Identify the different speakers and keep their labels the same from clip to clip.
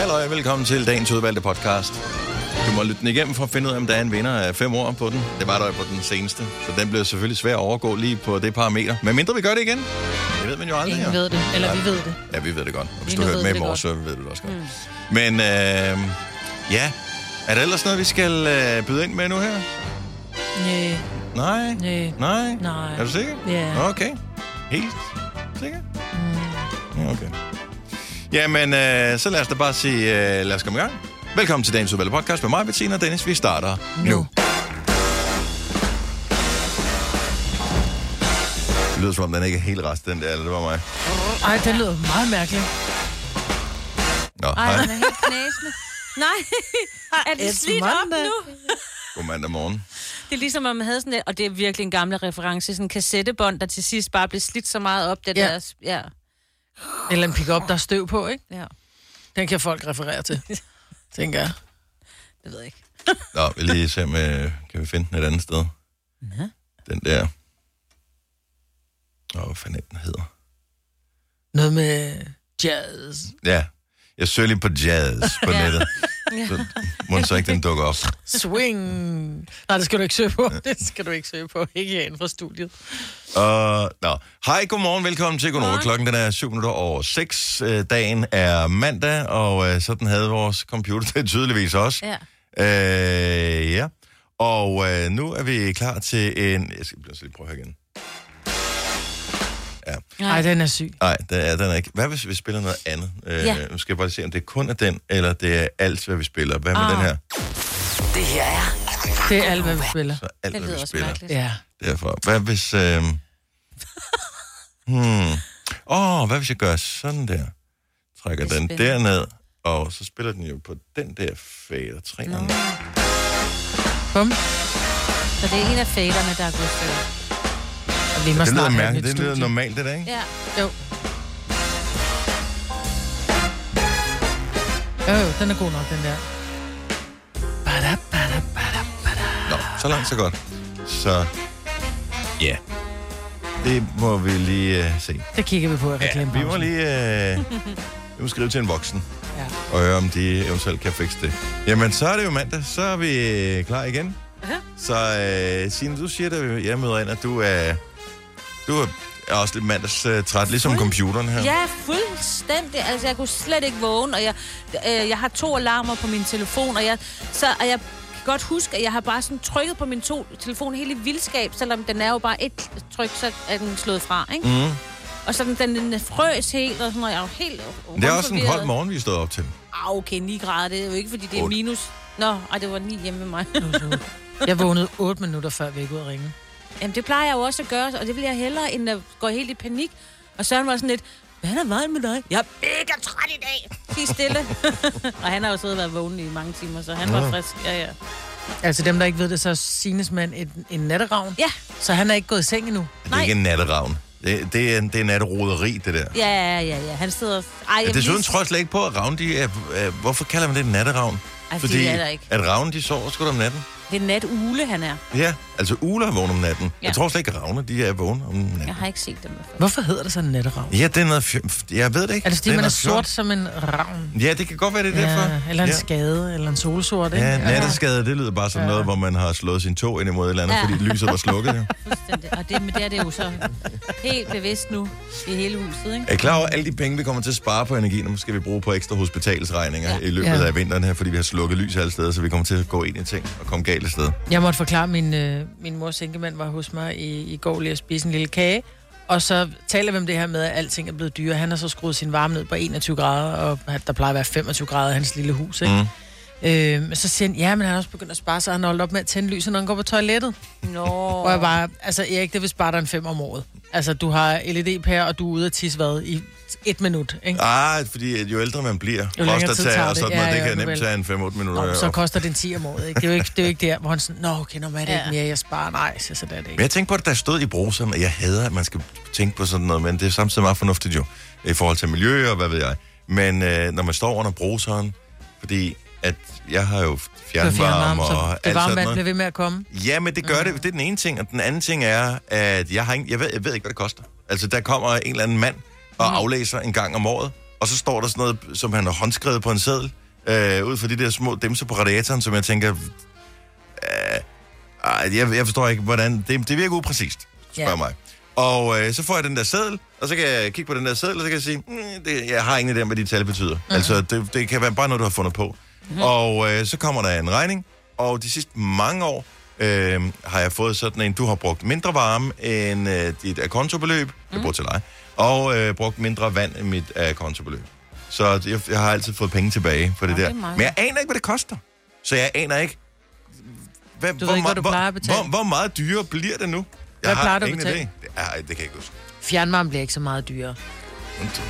Speaker 1: Hallo og velkommen til dagens udvalgte podcast. Du må lytte den igennem for at finde ud af, om der er en vinder af fem år på den. Det var der jo på den seneste, så den bliver selvfølgelig svær at overgå lige på det parameter. Men mindre vi gør det igen, det ved man jo aldrig.
Speaker 2: Ingen
Speaker 1: jo.
Speaker 2: ved det. Eller vi ved det.
Speaker 1: Ja, vi ved det godt. Og hvis
Speaker 2: Vi
Speaker 1: du har
Speaker 2: ved
Speaker 1: hørt med i morges, så ved du det også godt. Mm. Men øh, ja, er der ellers noget, vi skal øh, byde ind med nu her?
Speaker 2: Nej.
Speaker 1: Nej?
Speaker 2: Nej.
Speaker 1: Nej?
Speaker 2: Nej.
Speaker 1: Er du sikker?
Speaker 2: Ja.
Speaker 1: Okay. Helt sikker? Mm. Ja, okay. Jamen, øh, så lad os da bare sige, øh, lad os komme i gang. Velkommen til dagens udvalgte podcast med mig, Bettina og Dennis. Vi starter nu.
Speaker 2: Nu.
Speaker 1: Det lyder som om, den ikke er helt rest, den der, eller det var mig.
Speaker 2: Ej, den lyder meget mærkelig.
Speaker 1: Nå,
Speaker 3: Ej,
Speaker 1: hej.
Speaker 3: den er helt knæsende. Nej, er det
Speaker 2: It's
Speaker 3: slidt op nu?
Speaker 1: God mandag morgen.
Speaker 3: Det er ligesom, om man havde sådan et, og det er virkelig en gammel reference, sådan en kassettebånd, der til sidst bare blev slidt så meget op, det
Speaker 2: Ja.
Speaker 3: der, ja,
Speaker 2: Eller en pick-up, der er støv på, ikke?
Speaker 3: ja,
Speaker 2: Den kan folk referere til, tænker jeg.
Speaker 3: det ved jeg ikke.
Speaker 1: Nå, vi lige se, om øh, kan vi finde den et andet sted.
Speaker 3: Nå.
Speaker 1: Den der. Åh, hvad fanden den hedder?
Speaker 2: Noget med jazz.
Speaker 1: Ja, jeg søger lige på jazz på
Speaker 3: Ja.
Speaker 1: nettet. Så må den så ikke den dukker op.
Speaker 2: Swing. Nej, det skal du ikke søge på. Det skal du ikke søge på. Ikke herinde fra studiet.
Speaker 1: Og, nå. Hej, godmorgen, velkommen til Gunova. Klokken den er 7 minutter over 6. Øh, Dagen er mandag, og øh, sådan havde vores computer det tydeligvis også.
Speaker 3: Ja.
Speaker 1: Øh, ja. Og øh, nu er vi klar til en... Jeg skal lige prøve her igen.
Speaker 2: Nej, den er syg.
Speaker 1: Nej, det er den er ikke. Hvad hvis vi spiller noget andet? Øh,
Speaker 3: Ja.
Speaker 1: Nu skal jeg bare se, om det kun er den, eller det er alt, hvad vi spiller. Hvad med
Speaker 3: Ah.
Speaker 1: den her?
Speaker 4: Det her er
Speaker 2: Det er alt, hvad vi spiller.
Speaker 1: Så alt,
Speaker 3: Det
Speaker 1: hvad vi spiller.
Speaker 3: mærkeligt.
Speaker 2: Ja.
Speaker 1: Derfor. Hvad hvis... Øh... hmm. Åh, oh, hvad hvis jeg gør sådan der? Trækker
Speaker 3: er
Speaker 1: den derned, og så spiller den jo på den der fader tre gange.
Speaker 2: Bum.
Speaker 3: Så det er en af faderne, der er gået.
Speaker 2: Vi må
Speaker 1: Det lyder mærkeligt.
Speaker 2: et
Speaker 1: Det lyder normalt, det der, ikke?
Speaker 3: Ja.
Speaker 2: Jo. Øh, den er god nok, den der. Bada, bada, bada, bada.
Speaker 1: Nå, så langt, så godt. Så, ja. Det må vi lige uh, se.
Speaker 2: Det kigger vi på i
Speaker 1: Ja, vi må lige uh, vi må skrive til en voksen.
Speaker 2: Ja.
Speaker 1: og høre, om de eventuelt kan fikse det. Jamen, så er det jo mandag. Så er vi øh, klar igen.
Speaker 3: Aha.
Speaker 1: Så øh, Signe, du siger, da jeg møder ind, at du er, du er også lidt mandagstræt, ligesom computeren her.
Speaker 3: Ja, fuldstændig. Altså, jeg kunne slet ikke vågne, og jeg, øh, jeg har to alarmer på min telefon, og jeg, så, og jeg kan godt huske, at jeg har bare sådan trykket på min to telefon helt i vildskab, selvom den er jo bare et tryk, så er den slået fra, ikke?
Speaker 1: Mm.
Speaker 3: Og så den, den, frøs helt, og sådan, og jeg er jo helt
Speaker 1: Det er også en kold morgen, vi er stået op til.
Speaker 3: Ah, okay, 9 grader, det er jo ikke, fordi det er minus. Nå, ej, det var 9 hjemme med mig.
Speaker 2: Jeg vågnede 8 minutter før vi gik ud og ringe.
Speaker 3: Jamen, det plejer jeg jo også at gøre, og det vil jeg hellere, end at gå helt i panik. Og Søren var sådan lidt, hvad er der vejen med dig? Jeg er mega træt i dag. Sig stille. og han har jo siddet og været vågen i mange timer, så han var
Speaker 1: Nå.
Speaker 3: frisk. Ja, ja.
Speaker 2: Altså dem, der ikke ved det, så er Sines mand en, en natteravn.
Speaker 3: Ja,
Speaker 2: Så han er ikke gået i seng endnu.
Speaker 1: Det er
Speaker 3: Nej.
Speaker 1: ikke en natteravn. Det, det, er, en- det er natteroderi, det der.
Speaker 3: ja, ja, ja. Han sidder... Ej,
Speaker 1: Ja,
Speaker 3: jeg
Speaker 1: desuden
Speaker 3: vil-
Speaker 1: tror jeg slet ikke på, at ravn, de er, er, hvorfor kalder man det en natteravn?
Speaker 3: Ej,
Speaker 1: Fordi
Speaker 3: det er der ikke.
Speaker 1: at ravne, de sover sgu da om natten.
Speaker 3: Det er natugle, han er.
Speaker 1: Ja, altså ugler er vågne om natten. Ja. Jeg tror slet ikke, at ravne, de er vågne om natten.
Speaker 3: Jeg har ikke set dem. før.
Speaker 2: Hvorfor hedder det så en natteravn?
Speaker 1: Ja, det er noget... fj- Jeg ved det ikke.
Speaker 2: Er det fordi,
Speaker 1: er
Speaker 2: man er
Speaker 1: noget
Speaker 2: sort
Speaker 1: fjol.
Speaker 2: som en ravn?
Speaker 1: Ja, det kan godt være, det er derfor.
Speaker 2: Ja, eller en
Speaker 1: ja.
Speaker 2: skade, eller en solsort, ikke?
Speaker 1: Ja, natteskade, det lyder bare som
Speaker 2: Ja.
Speaker 1: noget, hvor man har slået sin tog ind imod et eller andet,
Speaker 3: Ja.
Speaker 1: fordi lyset var slukket. Ja.
Speaker 3: Fuldstændig. Og det, men det er det jo så helt bevidst nu i hele huset, ikke?
Speaker 1: Er I klar over alle de penge, vi kommer til at spare på energi, nu skal vi bruge på ekstra hospitalsregninger. Ja. i løbet
Speaker 2: Ja.
Speaker 1: af vinteren her, fordi vi har slukket lys alle steder, så vi kommer til at gå ind i ting og komme galt af sted.
Speaker 2: Jeg måtte forklare, at min, øh, min mors enkemand var hos mig i, i går lige at spise en lille kage. Og så taler vi om det her med, at alting er blevet dyre. Han har så skruet sin varme ned på 21 grader, og at der plejer at være 25 grader i hans lille hus. Ikke?
Speaker 1: Mm.
Speaker 2: Øh, men så siger han, ja, men han har også begyndt at spare, så han holdt op med at tænde lyset, når han går på toilettet.
Speaker 3: Nå.
Speaker 2: Og jeg bare, altså Erik, det vil spare dig en fem om året. Altså, du har LED-pære, og du er ude at tisse hvad, i et minut, ikke?
Speaker 1: Ah, fordi at jo ældre man bliver,
Speaker 2: Jo længere tid
Speaker 1: prostata
Speaker 2: tager
Speaker 1: og
Speaker 2: det.
Speaker 1: sådan
Speaker 2: Ja,
Speaker 1: noget, det
Speaker 2: ja,
Speaker 1: kan
Speaker 2: nu
Speaker 1: nemt tage en 5-8 minutter.
Speaker 2: Nå, så koster det en 10 om året, ikke? Det er jo ikke, det er jo ikke der, hvor han sådan, nå, okay, nå, er det
Speaker 3: Ja.
Speaker 2: ikke mere, jeg sparer? Nej, så, så det er det
Speaker 1: Men
Speaker 2: ikke.
Speaker 1: jeg tænkte på, at der stod i bruseren, og jeg hader, at man skal tænke på sådan noget, men det er samtidig meget fornuftigt jo, i forhold til miljø og hvad ved jeg. Men øh, når man står under bruseren, fordi at jeg har jo fjernvarme og alt
Speaker 2: det varme vand bliver ved med at komme.
Speaker 1: Ja, men det gør det. Det er den ene ting. Og den anden ting er, at jeg, har ingen, jeg, ved, jeg ved ikke, hvad det koster. Altså, der kommer en eller anden mand og aflæser en gang om året, og så står der sådan noget, som han har håndskrevet på en seddel, øh, ud fra de der små dimser på radiatoren, som jeg tænker, øh, jeg, jeg forstår ikke, hvordan, det, det virker upræcist, spørger
Speaker 2: Ja.
Speaker 1: mig. Og øh, så får jeg den der seddel, og så kan jeg kigge på den der seddel, og så kan jeg sige, mm, det, jeg har ingen idé om, hvad de tal betyder. Mm-hmm. Altså, det, det kan være bare noget, du har fundet på. Mm-hmm. Og øh, så kommer der en regning, og de sidste mange år øh, har jeg fået sådan en, du har brugt mindre varme end øh, dit akontobeløb, mm. jeg bruger til dig, og øh, brugt mindre vand end mit akontobeløb. Så jeg, jeg har altid fået penge tilbage for det der.
Speaker 3: det er meget
Speaker 1: Men jeg aner ikke, hvad det koster. Så jeg aner ikke, hvad,
Speaker 2: ved ikke, hvad du
Speaker 1: hvor? Hvor, hvor meget dyrere bliver det nu? Jeg
Speaker 2: Hvad
Speaker 1: har
Speaker 2: plejer du at betale?
Speaker 1: Det, ej, det kan jeg ikke huske.
Speaker 2: Fjernvarme bliver ikke så meget dyrere.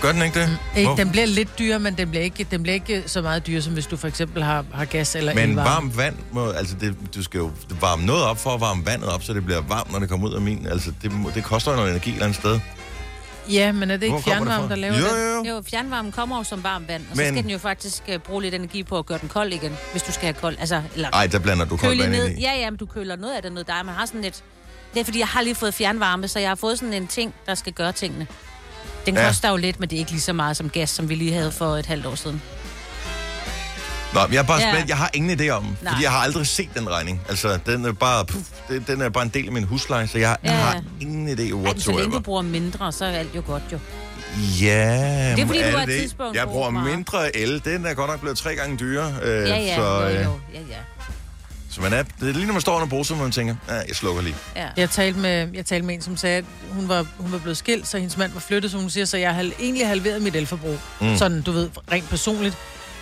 Speaker 1: Gør den ikke det?
Speaker 2: Ikke,
Speaker 1: Hvor-
Speaker 2: den bliver lidt dyrere, men den bliver ikke, den bliver ikke så meget dyrere, som hvis du for eksempel har, har gas eller
Speaker 1: Men
Speaker 2: elvarme.
Speaker 1: varmt vand, må, altså det, du skal jo varme noget op for at varme vandet op, så det bliver varmt, når det kommer ud af min. Altså det, må- det koster jo noget energi et eller andet sted.
Speaker 2: Ja, men er det ikke
Speaker 1: Hvor kommer det
Speaker 2: fjernvarme,
Speaker 1: fra?
Speaker 2: der laver
Speaker 1: jo,
Speaker 2: det?
Speaker 1: jo, jo.
Speaker 3: Jo, fjernvarmen kommer jo som varmt vand, og så
Speaker 1: Men-
Speaker 3: skal den jo faktisk uh, bruge lidt energi på at gøre den kold igen, hvis du skal have kold. Altså, eller
Speaker 1: Ej, der blander du koldt
Speaker 3: køle
Speaker 1: vand
Speaker 3: ned.
Speaker 1: ind i.
Speaker 3: Ja, ja, men du køler noget af det ned. Der er, man har sådan lidt... Det er, fordi jeg har lige fået fjernvarme, så jeg har fået sådan en ting, der skal gøre tingene. Den
Speaker 1: Ja.
Speaker 3: koster jo lidt, men det er ikke lige så meget som gas, som vi lige havde for et halvt år siden.
Speaker 1: Nå, men jeg er bare
Speaker 3: Ja.
Speaker 1: spændt. Jeg har ingen idé om,
Speaker 3: Nej.
Speaker 1: fordi jeg har aldrig set den regning. Altså, den er bare, puff, det, den er bare en del af min husleje, så jeg
Speaker 3: Ja.
Speaker 1: har ingen idé
Speaker 3: Ej, så længe
Speaker 1: whatsoever.
Speaker 3: du bruger mindre, så er alt jo godt jo.
Speaker 1: Ja,
Speaker 3: Det er, fordi
Speaker 1: men
Speaker 3: du har et
Speaker 1: det?
Speaker 3: tidspunkt
Speaker 1: Jeg bruger mindre el. Den er godt nok blevet tre gange dyrere. Øh,
Speaker 3: Ja, ja,
Speaker 1: så,
Speaker 3: jo,
Speaker 1: øh,
Speaker 3: jo, ja, ja.
Speaker 1: Så man er, det er lige når man står under brusen, hvor man tænker, ja, jeg slukker lige.
Speaker 3: ja.
Speaker 2: Jeg talte, med, jeg talte med en, som sagde, at hun var, hun var blevet skilt, så hendes mand var flyttet, som hun siger, så jeg har egentlig halveret mit elforbrug.
Speaker 1: Mm.
Speaker 2: Sådan, du ved, rent personligt.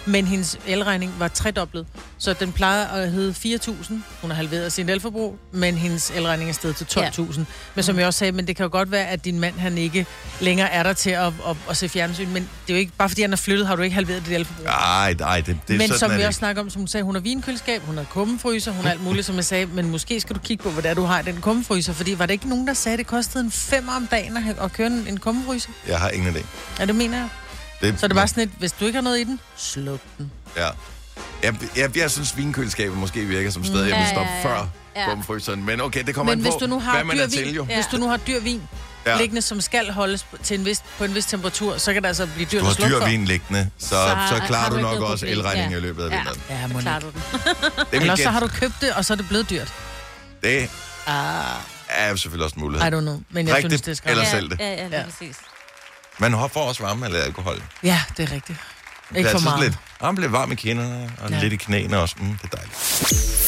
Speaker 2: Men hendes elregning var tredoblet, så den plejer at hedde 4.000. Hun har halveret sin elforbrug, men hendes elregning er steget til 12.000. Men som jeg også sagde, men det kan jo godt være, at din mand han ikke længere er der til at, at, at se fjernsyn. Men det er jo ikke, bare fordi han er flyttet, har du ikke halveret dit elforbrug.
Speaker 1: Ej, nej, det, det er
Speaker 2: men
Speaker 1: sådan,
Speaker 2: som
Speaker 1: er
Speaker 2: vi også snakker om, som hun sagde, hun har vinkøleskab, hun har kummefryser, hun har alt muligt, som jeg sagde, men måske skal du kigge på, hvad det er, du har i den kummefryser, fordi var det ikke nogen, der sagde, at det kostede en femmer om dagen at, at køre en, en kummefryser?
Speaker 1: Jeg har ingen idé.
Speaker 2: Ja, det mener jeg.
Speaker 1: Det,
Speaker 2: Så det var sådan et, hvis du ikke har noget i den, sluk den.
Speaker 1: Ja. Jeg, jeg, jeg synes, vinkøleskabet måske virker som sted, jeg vil
Speaker 3: Ja,
Speaker 1: stoppe
Speaker 3: ja, ja.
Speaker 1: før
Speaker 3: Ja.
Speaker 1: kummefryseren. Men okay, det kommer
Speaker 2: Men
Speaker 1: an
Speaker 2: hvis
Speaker 1: på,
Speaker 2: du nu har
Speaker 1: hvad man
Speaker 2: dyr
Speaker 1: er
Speaker 2: vin,
Speaker 1: til, jo.
Speaker 2: hvis du nu har dyr vin,
Speaker 1: Ja.
Speaker 2: ja. liggende, som skal holdes på- til en vis, på en vis temperatur, så kan det altså blive dyrt
Speaker 1: Du
Speaker 2: at
Speaker 1: har
Speaker 2: slukke
Speaker 1: dyr
Speaker 2: for.
Speaker 1: vin liggende, så, så,
Speaker 3: Så
Speaker 1: så klarer
Speaker 3: har
Speaker 1: du
Speaker 3: du
Speaker 1: nok også
Speaker 3: problem.
Speaker 1: elregningen
Speaker 3: Ja.
Speaker 1: i løbet af
Speaker 3: Ja.
Speaker 1: vinteren.
Speaker 2: Ja,
Speaker 3: Så
Speaker 2: må
Speaker 3: klarer du den.
Speaker 1: Det er
Speaker 2: Ellers så har du købt det, og så er det blevet dyrt.
Speaker 1: Det
Speaker 2: Ah,
Speaker 1: er selvfølgelig også en mulighed.
Speaker 2: I don't know, men jeg synes,
Speaker 1: det,
Speaker 2: er skræmt.
Speaker 1: eller
Speaker 3: ja,
Speaker 1: selv det.
Speaker 3: Ja, ja,
Speaker 2: Ja.
Speaker 3: præcis.
Speaker 1: Man får også varme eller alkohol.
Speaker 2: Ja, det er rigtigt. Ikke for meget.
Speaker 1: Lidt, man bliver varm i kinderne, og
Speaker 2: Ja.
Speaker 1: lidt i knæene også. Mm, det er dejligt.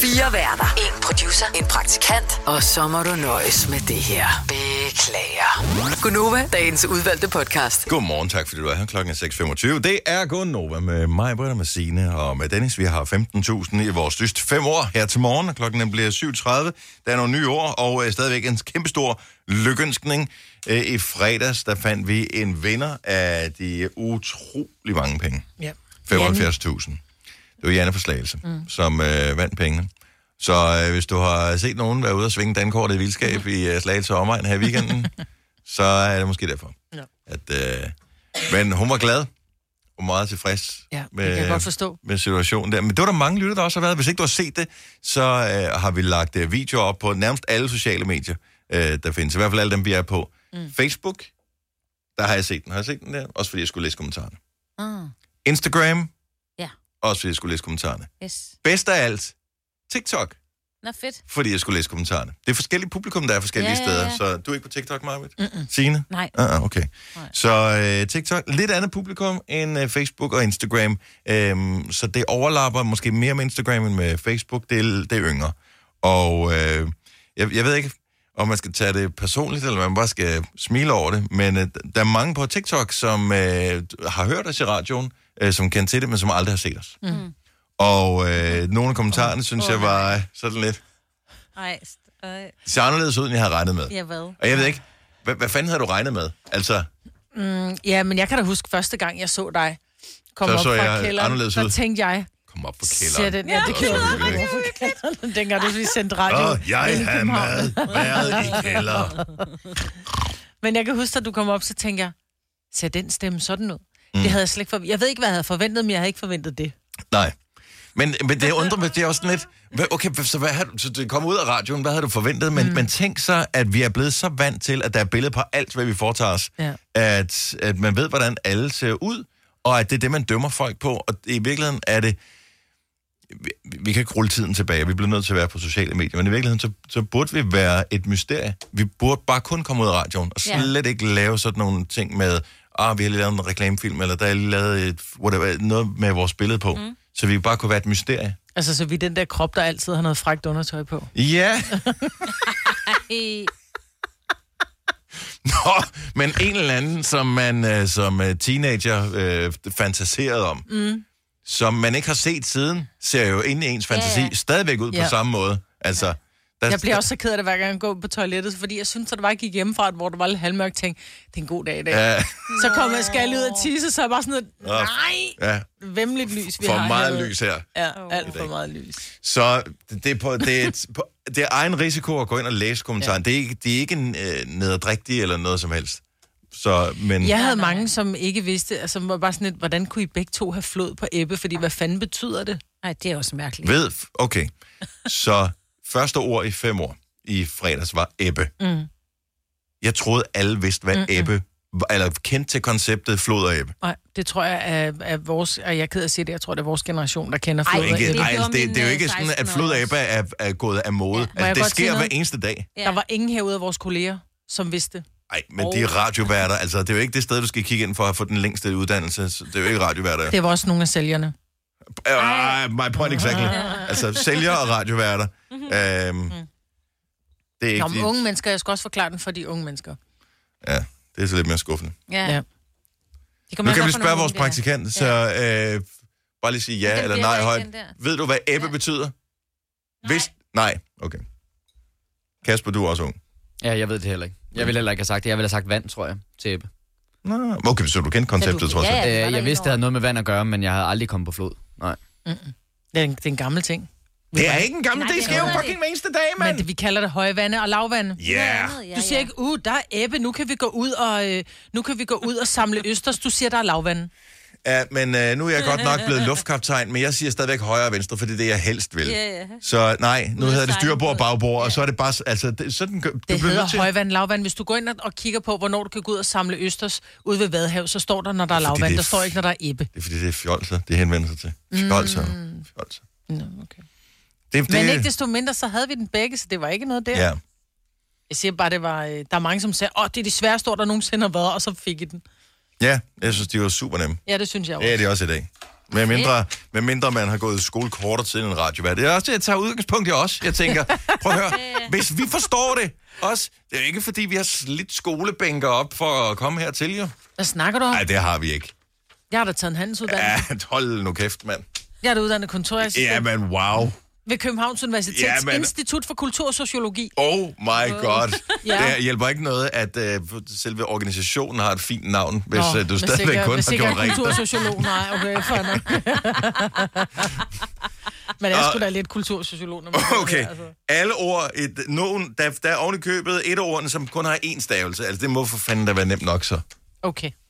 Speaker 4: Fire værter. En producer. En praktikant. Og så må du nøjes med det her. Beklager. Gunova, dagens udvalgte podcast.
Speaker 1: Godmorgen, tak fordi du er her. Klokken er 6.25. Det er Gunova med mig, Britta, med Signe og med Dennis. Vi har 15.000 i vores dyst fem år her til morgen, klokken bliver 7.30. Der er nogle nye år, og øh, stadigvæk en kæmpestor lykønskning. Øh, I fredags, der fandt vi en vinder af de utrolig mange penge.
Speaker 2: Ja.
Speaker 1: 75.000. Det var Janne fra Slagelse, mm. som øh, vandt pengene. Så øh, hvis du har set nogen være ude og svinge dankortet i vildskab i øh, Slagelse og omegn her i weekenden, så er det måske derfor.
Speaker 2: Ja.
Speaker 1: At, øh, men hun var glad og meget tilfreds
Speaker 2: Ja, det
Speaker 1: med,
Speaker 2: kan jeg godt forstå.
Speaker 1: med situationen der. Men det var der mange lytter, der også har været. Hvis ikke du har set det, så øh, har vi lagt øh, videoer op på nærmest alle sociale medier, øh, der findes. I hvert fald alle dem, vi er på. Mm. Facebook, der har jeg set den. Har jeg set den der? Også fordi jeg skulle læse kommentarerne.
Speaker 3: Ah,
Speaker 1: Instagram,
Speaker 3: Ja.
Speaker 1: også fordi jeg skulle læse kommentarerne.
Speaker 3: yes.
Speaker 1: Bedst af alt, TikTok,
Speaker 3: Nå, fedt.
Speaker 1: fordi jeg skulle læse kommentarerne. Det er forskellige publikum, der er forskellige
Speaker 3: Ja, ja, ja.
Speaker 1: steder, så du er ikke på TikTok, Marvitt? Mm-mm. Signe?
Speaker 3: Nej.
Speaker 1: Ah, ah, okay.
Speaker 3: Nej.
Speaker 1: Så øh, TikTok, lidt andet publikum end øh, Facebook og Instagram. Øhm, så det overlapper måske mere med Instagram end med Facebook. Det er, det er yngre. Og øh, jeg, jeg ved ikke, om man skal tage det personligt, eller man bare skal smile over det. Men øh, der er mange på TikTok, som øh, har hørt os i radioen, øh, som kender til det, men som aldrig har set os. Mm. Og øh, nogle af kommentarerne, synes jeg, var sådan lidt...
Speaker 3: Ej, st- øh,
Speaker 1: Det ser anderledes ud, end jeg havde regnet med.
Speaker 3: ja, hvad?
Speaker 1: Og jeg ved ikke, hvad, hvad fanden havde du regnet med? Altså,
Speaker 2: Ja, men jeg kan da huske første gang, jeg så dig komme
Speaker 1: Så
Speaker 2: op
Speaker 1: så
Speaker 2: fra
Speaker 1: jeg
Speaker 2: kælderen.
Speaker 1: anderledes
Speaker 2: så
Speaker 1: ud.
Speaker 2: tænkte jeg,
Speaker 1: kom op på
Speaker 2: ser
Speaker 1: kælderen.
Speaker 2: den, ja, det gjorde
Speaker 1: selvfølgelig.
Speaker 2: Kom op fra kælderen. Dengang du lige sendte radio.
Speaker 1: Åh, jeg har mad, været i kælder.
Speaker 2: Men jeg kan huske, at du kom op, så tænkte jeg, ser den stemme sådan ud? Mm. Det havde jeg slet ikke forventet. Jeg ved ikke, hvad jeg havde forventet, men jeg havde ikke forventet det.
Speaker 1: Nej. Men, men det undrer mig, det er også sådan lidt... hvad- Okay, så, hvad har du, så det kom ud af radioen, hvad havde du forventet? Men, mm. men tænk så, at vi er blevet så vant til, at der er billeder på alt, hvad vi foretager os.
Speaker 2: Ja.
Speaker 1: At, at man ved, hvordan alle ser ud. og at det er det, man dømmer folk på. Og i virkeligheden er det... Vi, vi kan ikke rulle tiden tilbage, vi bliver nødt til at være på sociale medier, men i virkeligheden, så, så burde vi være et mysterie. Vi burde bare kun komme ud af radioen, og
Speaker 3: Ja.
Speaker 1: slet ikke lave sådan nogle ting med, ah, vi har lige lavet en reklamefilm, eller der er lige lavet et, whatever, noget med vores billede på. Mm. Så vi bare kunne være et mysterie.
Speaker 2: Altså, så vi er den der krop, der altid har noget frækt undertøj på.
Speaker 1: Ja,
Speaker 3: Ej,
Speaker 1: Nå, men en eller anden, som man øh, som øh, teenager øh, fantaserede om, mm. som man ikke har set siden, ser jo ind i ens fantasi
Speaker 3: Ja, ja.
Speaker 1: stadigvæk ud på
Speaker 2: Ja.
Speaker 1: samme måde. Altså, der,
Speaker 2: Jeg bliver også så ked af det, hver gang jeg går på toilettet, fordi jeg synes, at det var, jeg gik hjemmefra, hvor det var lidt halvmørkt, tænkte, det er en god dag i dag. Ja. Så kommer jeg skal jeg ud og tisse, så er jeg bare sådan et, nej,
Speaker 1: ja,
Speaker 2: vemmeligt lys, vi
Speaker 1: for
Speaker 2: har
Speaker 1: meget
Speaker 2: herude.
Speaker 1: lys her.
Speaker 2: Ja, alt for meget lys.
Speaker 1: Så det er, på, det, er et, på, det er egen risiko at gå ind og læse kommentaren. Ja. Det, er ikke, det er ikke en øh, nederdrægtig eller noget som helst. Så, men
Speaker 2: Jeg havde
Speaker 3: nej.
Speaker 2: mange, som ikke vidste, altså var bare sådan et, hvordan kunne I begge to have flod på æbbe, fordi hvad fanden betyder det?
Speaker 3: Ej, det er også mærkeligt.
Speaker 1: ved, okay. Så første ord i fem år i fredags var ebbe.
Speaker 2: Mm.
Speaker 1: Jeg troede, alle vidste, hvad ebbe var, eller kendte til konceptet flod og ebbe.
Speaker 2: Nej, det tror jeg er, er vores, og jeg er ked af at sige det, jeg tror, det er vores generation, der kender flod og æbbe.
Speaker 3: det
Speaker 1: ej,
Speaker 3: gjorde
Speaker 1: det, det er jo ikke sådan, at flod og
Speaker 3: 16-årige
Speaker 1: ebbe er, er gået af mode. Ja, altså, det sker hver eneste dag.
Speaker 3: Ja.
Speaker 2: Der var ingen herude af vores kolleger, som vidste.
Speaker 1: Nej, men de er radioværter. Altså, det er jo ikke det sted, du skal kigge ind for at få den længste uddannelse. Så Det er jo ikke radioværter.
Speaker 2: Det var også nogle af sælgerne.
Speaker 1: Uh, my point exactly. Altså, sælger og radioværter. Um, det er ikke...
Speaker 2: Nå, men
Speaker 1: de-
Speaker 2: unge mennesker, jeg skal også forklare den for de unge mennesker.
Speaker 1: Ja, det er så lidt mere skuffende.
Speaker 3: Ja.
Speaker 2: Ja.
Speaker 3: ja.
Speaker 1: Nu kan vi spørge vores praktikant, så øh, bare lige sige ja
Speaker 3: Den
Speaker 1: eller nej
Speaker 3: der
Speaker 1: højt.
Speaker 3: der.
Speaker 1: Ved du, hvad æbbe
Speaker 3: Ja.
Speaker 1: betyder? Hvis... Nej, okay. Kasper, du er også ung.
Speaker 5: Ja, jeg ved det heller ikke. Jeg ville heller ikke have sagt det. Jeg ville have sagt vand, tror jeg, til Ebbe.
Speaker 1: Nå, okay, så du kendte konceptet,
Speaker 3: Ja, du-
Speaker 1: trods alt.
Speaker 3: ja, ja. det var
Speaker 5: Øh,
Speaker 3: der
Speaker 5: jeg vidste, det havde noget med vand at gøre, men jeg havde aldrig kommet på flod. Nej.
Speaker 2: Det er en, det er en gammel ting.
Speaker 1: Det er ikke en gammel,
Speaker 3: Nej,
Speaker 1: det
Speaker 3: det
Speaker 1: sker jo fucking hver eneste dag,
Speaker 2: Men
Speaker 1: mand.
Speaker 2: det, vi kalder det højvande og lavvande.
Speaker 1: Ja.
Speaker 2: Du siger ikke, uh, der er æbbe, nu kan vi gå ud og, øh, nu kan vi gå ud og samle østers. Du siger, der er lavvande.
Speaker 1: Ja, men øh, nu er jeg godt nok blevet luftkaptajn, men jeg siger stadigvæk højre og venstre, for det er det, jeg helst vil.
Speaker 3: Ja, ja.
Speaker 1: Så nej, nu hedder det styrbord og bagbord, og så er det bare... Altså, det, sådan, du
Speaker 2: Det
Speaker 1: bliver
Speaker 2: hedder
Speaker 1: til...
Speaker 2: højvand, lavvand. Hvis du går ind og- kigger på, hvornår du kan gå ud og samle østers ude ved Vadehav, så står der, når der er lavvand.
Speaker 1: er
Speaker 2: Der står ikke, når der er æbbe.
Speaker 1: Det er fordi, det er fjolser, det henvender sig til. Fjolser. Fjolser.
Speaker 2: Nå, okay.
Speaker 1: Det, det,
Speaker 2: Men ikke desto mindre, så havde vi den begge, så det var ikke noget der.
Speaker 1: Ja.
Speaker 2: Jeg siger bare, det var, øh, der er mange, som sagde, åh, det er de sværeste ord, der nogensinde har været, og så fik I den.
Speaker 1: ja, jeg synes, de var super nemme.
Speaker 2: Ja, det synes jeg også.
Speaker 1: Det er det også i dag. Med mindre, med mindre man har gået i skole kortere tid end en radiovært. Det er også det, jeg tager udgangspunkt i også. Jeg tænker, prøv at høre, hvis vi forstår det også, det er jo ikke fordi, vi har slidt skolebænker op for at komme hertil, jo.
Speaker 2: Hvad snakker du om?
Speaker 1: Nej, det har vi ikke.
Speaker 2: Jeg har da taget en handelsuddannelse.
Speaker 1: Ja, hold nu kæft, mand.
Speaker 2: Jeg er da uddannet kontorassistent
Speaker 1: Ja, men wow.
Speaker 2: Ved Københavns Universitets
Speaker 1: Ja, men-
Speaker 2: Institut for Kultur og Sociologi.
Speaker 1: Oh my god.
Speaker 2: Ja.
Speaker 1: Det hjælper ikke noget, at uh, selve organisationen har et fint navn, hvis
Speaker 2: Nå,
Speaker 1: uh, du stadigvæk kun har gjort rent.
Speaker 2: kultursociolog, nej, okay, nok. Men jeg skulle da lidt kultursociolog, når man
Speaker 1: Okay,
Speaker 2: her, altså.
Speaker 1: alle ord, et, nogen, der, der er oven i købet et ordene, som kun har én stavelse. Altså, det må for fanden da være nemt nok så.
Speaker 2: Okay.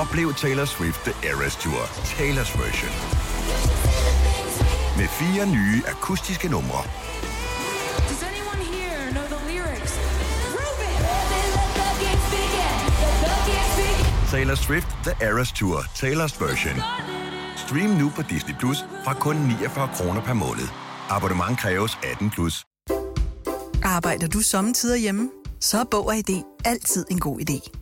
Speaker 6: Oplev Taylor Swift The Eras Tour, Taylor's version. Med fire nye akustiske numre. Taylor Swift The Eras Tour, Taylor's version. Stream nu på Disney Plus fra kun 49 kroner per måned. Abonnement kræves 18 plus.
Speaker 7: Arbejder du sommetider hjemme? Så er Bog og ID altid en god idé.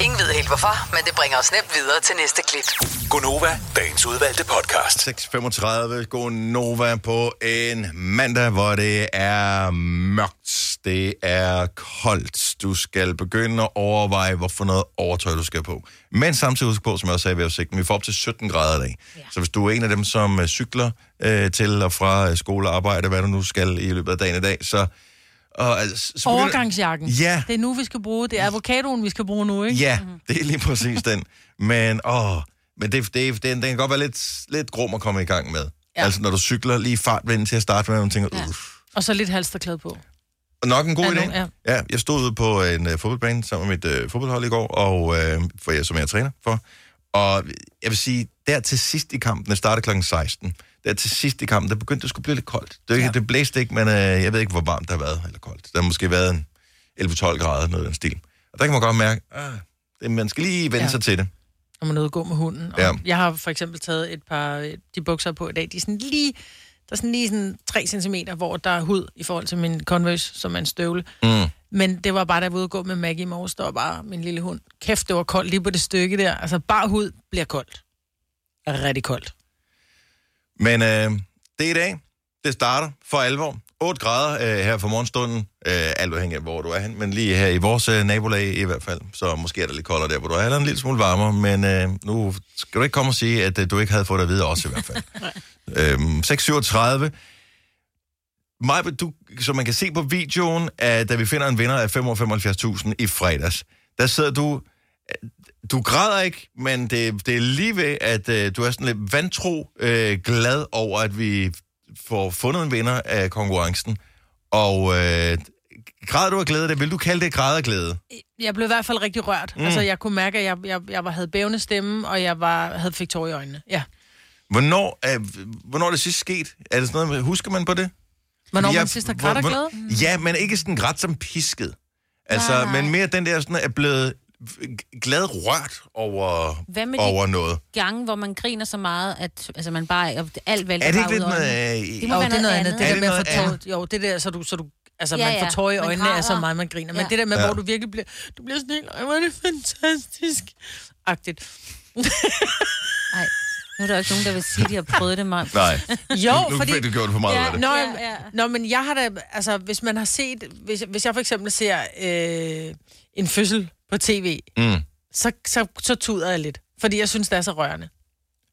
Speaker 4: Ingen ved helt hvorfor, men det bringer os nemt videre til næste klip.
Speaker 8: Gonova, dagens udvalgte podcast.
Speaker 1: 6.35, god Nova på en mandag, hvor det er mørkt, det er koldt. Du skal begynde at overveje, hvorfor noget overtøj du skal på. Men samtidig husk på, som jeg også sagde ved udsigten, vi får op til 17 grader i dag. Ja. Så hvis du er en af dem, som øh, cykler øh, til og fra øh, skole og arbejde, hvad du nu skal i løbet af dagen i dag, så... Og, altså, så begynder-
Speaker 2: Overgangsjakken.
Speaker 1: Ja.
Speaker 2: Det er nu, vi skal bruge. Det er avocadoen, vi skal bruge nu, ikke?
Speaker 1: Ja, det er lige præcis den. Men, åh, men det, det, den, den kan godt være lidt, lidt grum at komme i gang med. Ja. Altså, når du cykler lige fartvinden til at starte med, og tænker, ja. uff.
Speaker 2: Og så lidt halsterklæde på.
Speaker 1: Og nok en god idé.
Speaker 2: ja.
Speaker 1: ja. jeg stod ude på en uh, fodboldbane sammen med mit uh, fodboldhold i går, og, uh, for jeg, som jeg er træner for. Og jeg vil sige, der til sidst i kampen, det startede kl. 16, der til sidst i kampen, der begyndte det skulle blive lidt koldt. Det, ja. det blæste ikke, men uh, jeg ved ikke, hvor varmt det har været, eller koldt. Der har måske været en 11-12 grader, noget af den stil. Og der kan man godt mærke, ah, det, man skal lige vende ja. Sig til det.
Speaker 2: Når man er ude at gå med hunden. Og
Speaker 1: Ja.
Speaker 2: Jeg har for eksempel taget et par, øh, de bukser på i dag, de er sådan lige, der er sådan lige sådan 3 cm, hvor der er hud i forhold til min Converse, som er en støvle.
Speaker 1: Mm.
Speaker 2: Men det var bare, da jeg var ude at gå med Maggie i morges, der var bare min lille hund. Kæft, det var koldt lige på det stykke der. Altså, bare hud bliver koldt. Rigtig koldt.
Speaker 1: Men øh, det er i dag. Det starter for alvor. 8 grader øh, her for morgenstunden. Øh, alt afhængig af, hvor du er hen. Men lige her i vores øh, nabolag i hvert fald. Så måske er det lidt koldere der, hvor du er. Eller en lille smule varmere. Men øh, nu skal du ikke komme og sige, at øh, du ikke havde fået det at vide også i hvert fald. øhm, 6.37. Maja, du, som man kan se på videoen, at da vi finder en vinder af 575.000 i fredags, der sidder du... Du græder ikke, men det, det er lige ved, at øh, du er sådan lidt vantro øh, glad over, at vi får fundet en vinder af konkurrencen. Og øh, græder du af glæde? Det vil du kalde det græd af glæde?
Speaker 2: Jeg blev i hvert fald rigtig rørt.
Speaker 1: Mm.
Speaker 2: Altså, jeg kunne mærke, at jeg, jeg, jeg var, havde bævende stemme, og jeg var, havde fik tår i øjnene. Ja.
Speaker 1: Hvornår er, hvornår er det sidst sket? Er det sådan noget, husker man på det?
Speaker 2: Hvornår
Speaker 1: Fordi
Speaker 2: man
Speaker 1: jeg-
Speaker 2: sidst har grædt af
Speaker 1: hvor-
Speaker 2: glæde?
Speaker 1: Ja, men ikke sådan grædt som pisket. Altså,
Speaker 3: Nej, nej.
Speaker 1: men mere den der sådan er blevet glad rørt over,
Speaker 3: Hvad med de
Speaker 1: over noget.
Speaker 3: gange, hvor man griner så meget, at altså, man bare, at alt vælter
Speaker 1: Er det ikke lidt
Speaker 3: af
Speaker 1: noget,
Speaker 3: øjnene?
Speaker 1: øh,
Speaker 3: Det må
Speaker 2: Jo,
Speaker 3: være
Speaker 2: det er noget andet.
Speaker 3: andet.
Speaker 2: Det
Speaker 1: Er
Speaker 2: der
Speaker 1: det
Speaker 2: med
Speaker 1: noget
Speaker 2: at få jo, det der, så du, så du altså,
Speaker 3: Ja,
Speaker 2: man får tår i øjnene, er så meget, man griner. Men
Speaker 3: Ja.
Speaker 2: det der med,
Speaker 1: Ja.
Speaker 2: hvor du virkelig bliver, du bliver sådan helt, "Ej, hvor er det fantastisk. Agtigt.
Speaker 3: Nej, nu er der jo ikke nogen, der vil sige, at de har prøvet det meget.
Speaker 1: Nej,
Speaker 2: Jo,
Speaker 1: nu, nu
Speaker 2: fordi...
Speaker 1: fik du gjort for meget
Speaker 3: Ja.
Speaker 1: af det.
Speaker 2: Nå,
Speaker 3: ja,
Speaker 2: ja. Nå, men jeg har da, altså, hvis man har set, hvis, hvis jeg for eksempel ser øh, en fødsel på tv,
Speaker 1: Mm.
Speaker 2: så, så, så tuder jeg lidt. Fordi jeg synes, det er så rørende.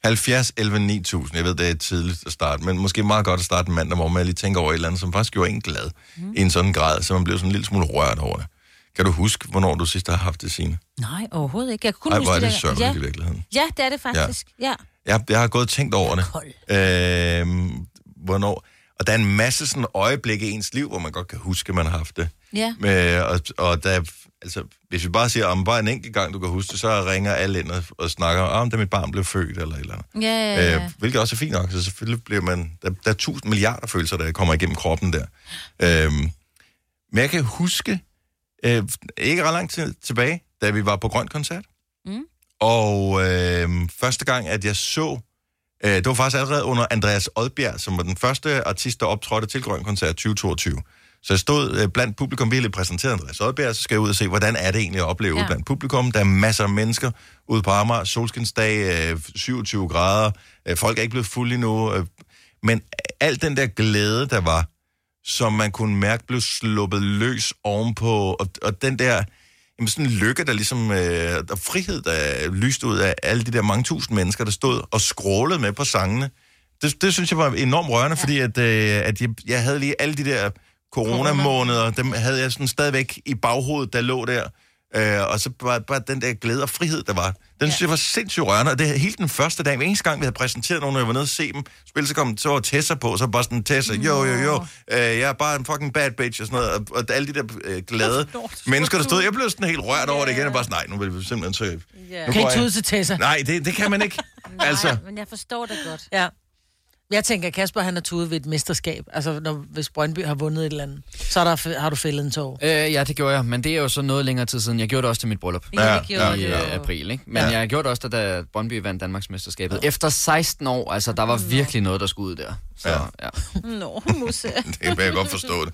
Speaker 1: 70, 11, 9000. Jeg ved, det er tidligt at starte, men måske meget godt at starte en mandag, hvor man lige tænker over et eller andet, som faktisk gjorde en glad mm. i en sådan grad, så man blev sådan en lille smule rørt over det. Kan du huske, hvornår du sidst har haft det, Signe?
Speaker 3: Nej, overhovedet ikke. Jeg kunne kun
Speaker 1: Ej,
Speaker 3: huske
Speaker 1: hvor er det
Speaker 3: der-
Speaker 1: sørgeligt
Speaker 3: ja.
Speaker 1: i virkeligheden.
Speaker 3: ja, det er det faktisk. Ja. ja.
Speaker 1: Jeg, jeg har gået og tænkt over det. Øhm, hvornår... Og der er en masse sådan øjeblikke i ens liv, hvor man godt kan huske, at man har haft det.
Speaker 3: Ja.
Speaker 1: Med, og, og der, altså, hvis vi bare siger, om bare en enkelt gang, du kan huske det, så ringer alle ind og, og snakker om, da mit barn blev født, eller eller andet.
Speaker 3: Ja, ja, ja.
Speaker 1: Øh, hvilket også er fint nok, så selvfølgelig bliver man... Der, der er tusind milliarder følelser, der kommer igennem kroppen der. Øhm, men jeg kan huske, øh, ikke ret lang tid tilbage, da vi var på Grøn Koncert,
Speaker 3: Mm.
Speaker 1: og øh, første gang, at jeg så... Øh, det var faktisk allerede under Andreas Odbjerg, som var den første artist, der optrådte til Grøn Koncert 2022. Så jeg stod øh, blandt publikum, vi lidt præsenteret Andreas Odbjerg, så skal jeg ud og se, hvordan er det egentlig at opleve ja.
Speaker 3: Ja.
Speaker 1: blandt publikum. Der er masser af mennesker ude på Amager, solskinsdag, øh, 27 grader, øh, folk er ikke blevet fulde endnu. Øh, men al den der glæde, der var, som man kunne mærke blev sluppet løs ovenpå, og, og den der jamen sådan en lykke, der ligesom, øh, der frihed, der lyste ud af alle de der mange tusind mennesker, der stod og skrålede med på sangene. Det, det synes jeg var enormt rørende, ja. fordi at, øh, at jeg, jeg havde lige alle de der coronamåneder, dem havde jeg sådan stadigvæk i baghovedet, der lå der. Øh, og så bare, bare den der glæde og frihed, der var. Den synes jeg var sindssygt rørende, og det er helt den første dag, hver eneste gang, vi havde præsenteret nogen, og jeg var nede og se dem spille, så kom så var Tessa på, så bare sådan, Tessa, jo, jo, jo, øh, jeg er bare en fucking bad bitch, og sådan noget, og, og alle de der øh, glade mennesker, der stod, jeg blev sådan helt rørt over det igen, og bare sådan, nej, nu vil vi simpelthen.
Speaker 3: Ja.
Speaker 1: Nu
Speaker 2: Kan ikke
Speaker 1: jeg-
Speaker 2: tude til Tessa.
Speaker 1: Nej, det, det kan man ikke. altså,
Speaker 3: Nej, men jeg forstår det godt.
Speaker 2: Ja. Jeg tænker, Kasper han er tudet ved et mesterskab. Altså, når, hvis Brøndby har vundet et eller andet, så er der, har du fældet en tår.
Speaker 5: Øh, ja, det gjorde jeg, men det er jo så noget længere tid siden. Jeg gjorde det også til mit bryllup.
Speaker 3: Ja, det gjorde
Speaker 1: ja,
Speaker 5: i
Speaker 3: du.
Speaker 5: øh, april, ikke? Men
Speaker 1: Ja.
Speaker 5: ja. jeg gjorde det også, da Brøndby vandt Danmarksmesterskabet. Efter 16 år, altså der var virkelig noget, der skulle ud der. Så,
Speaker 1: Ja.
Speaker 5: ja.
Speaker 3: Nå, Musse.
Speaker 1: det kan jeg godt forstå det.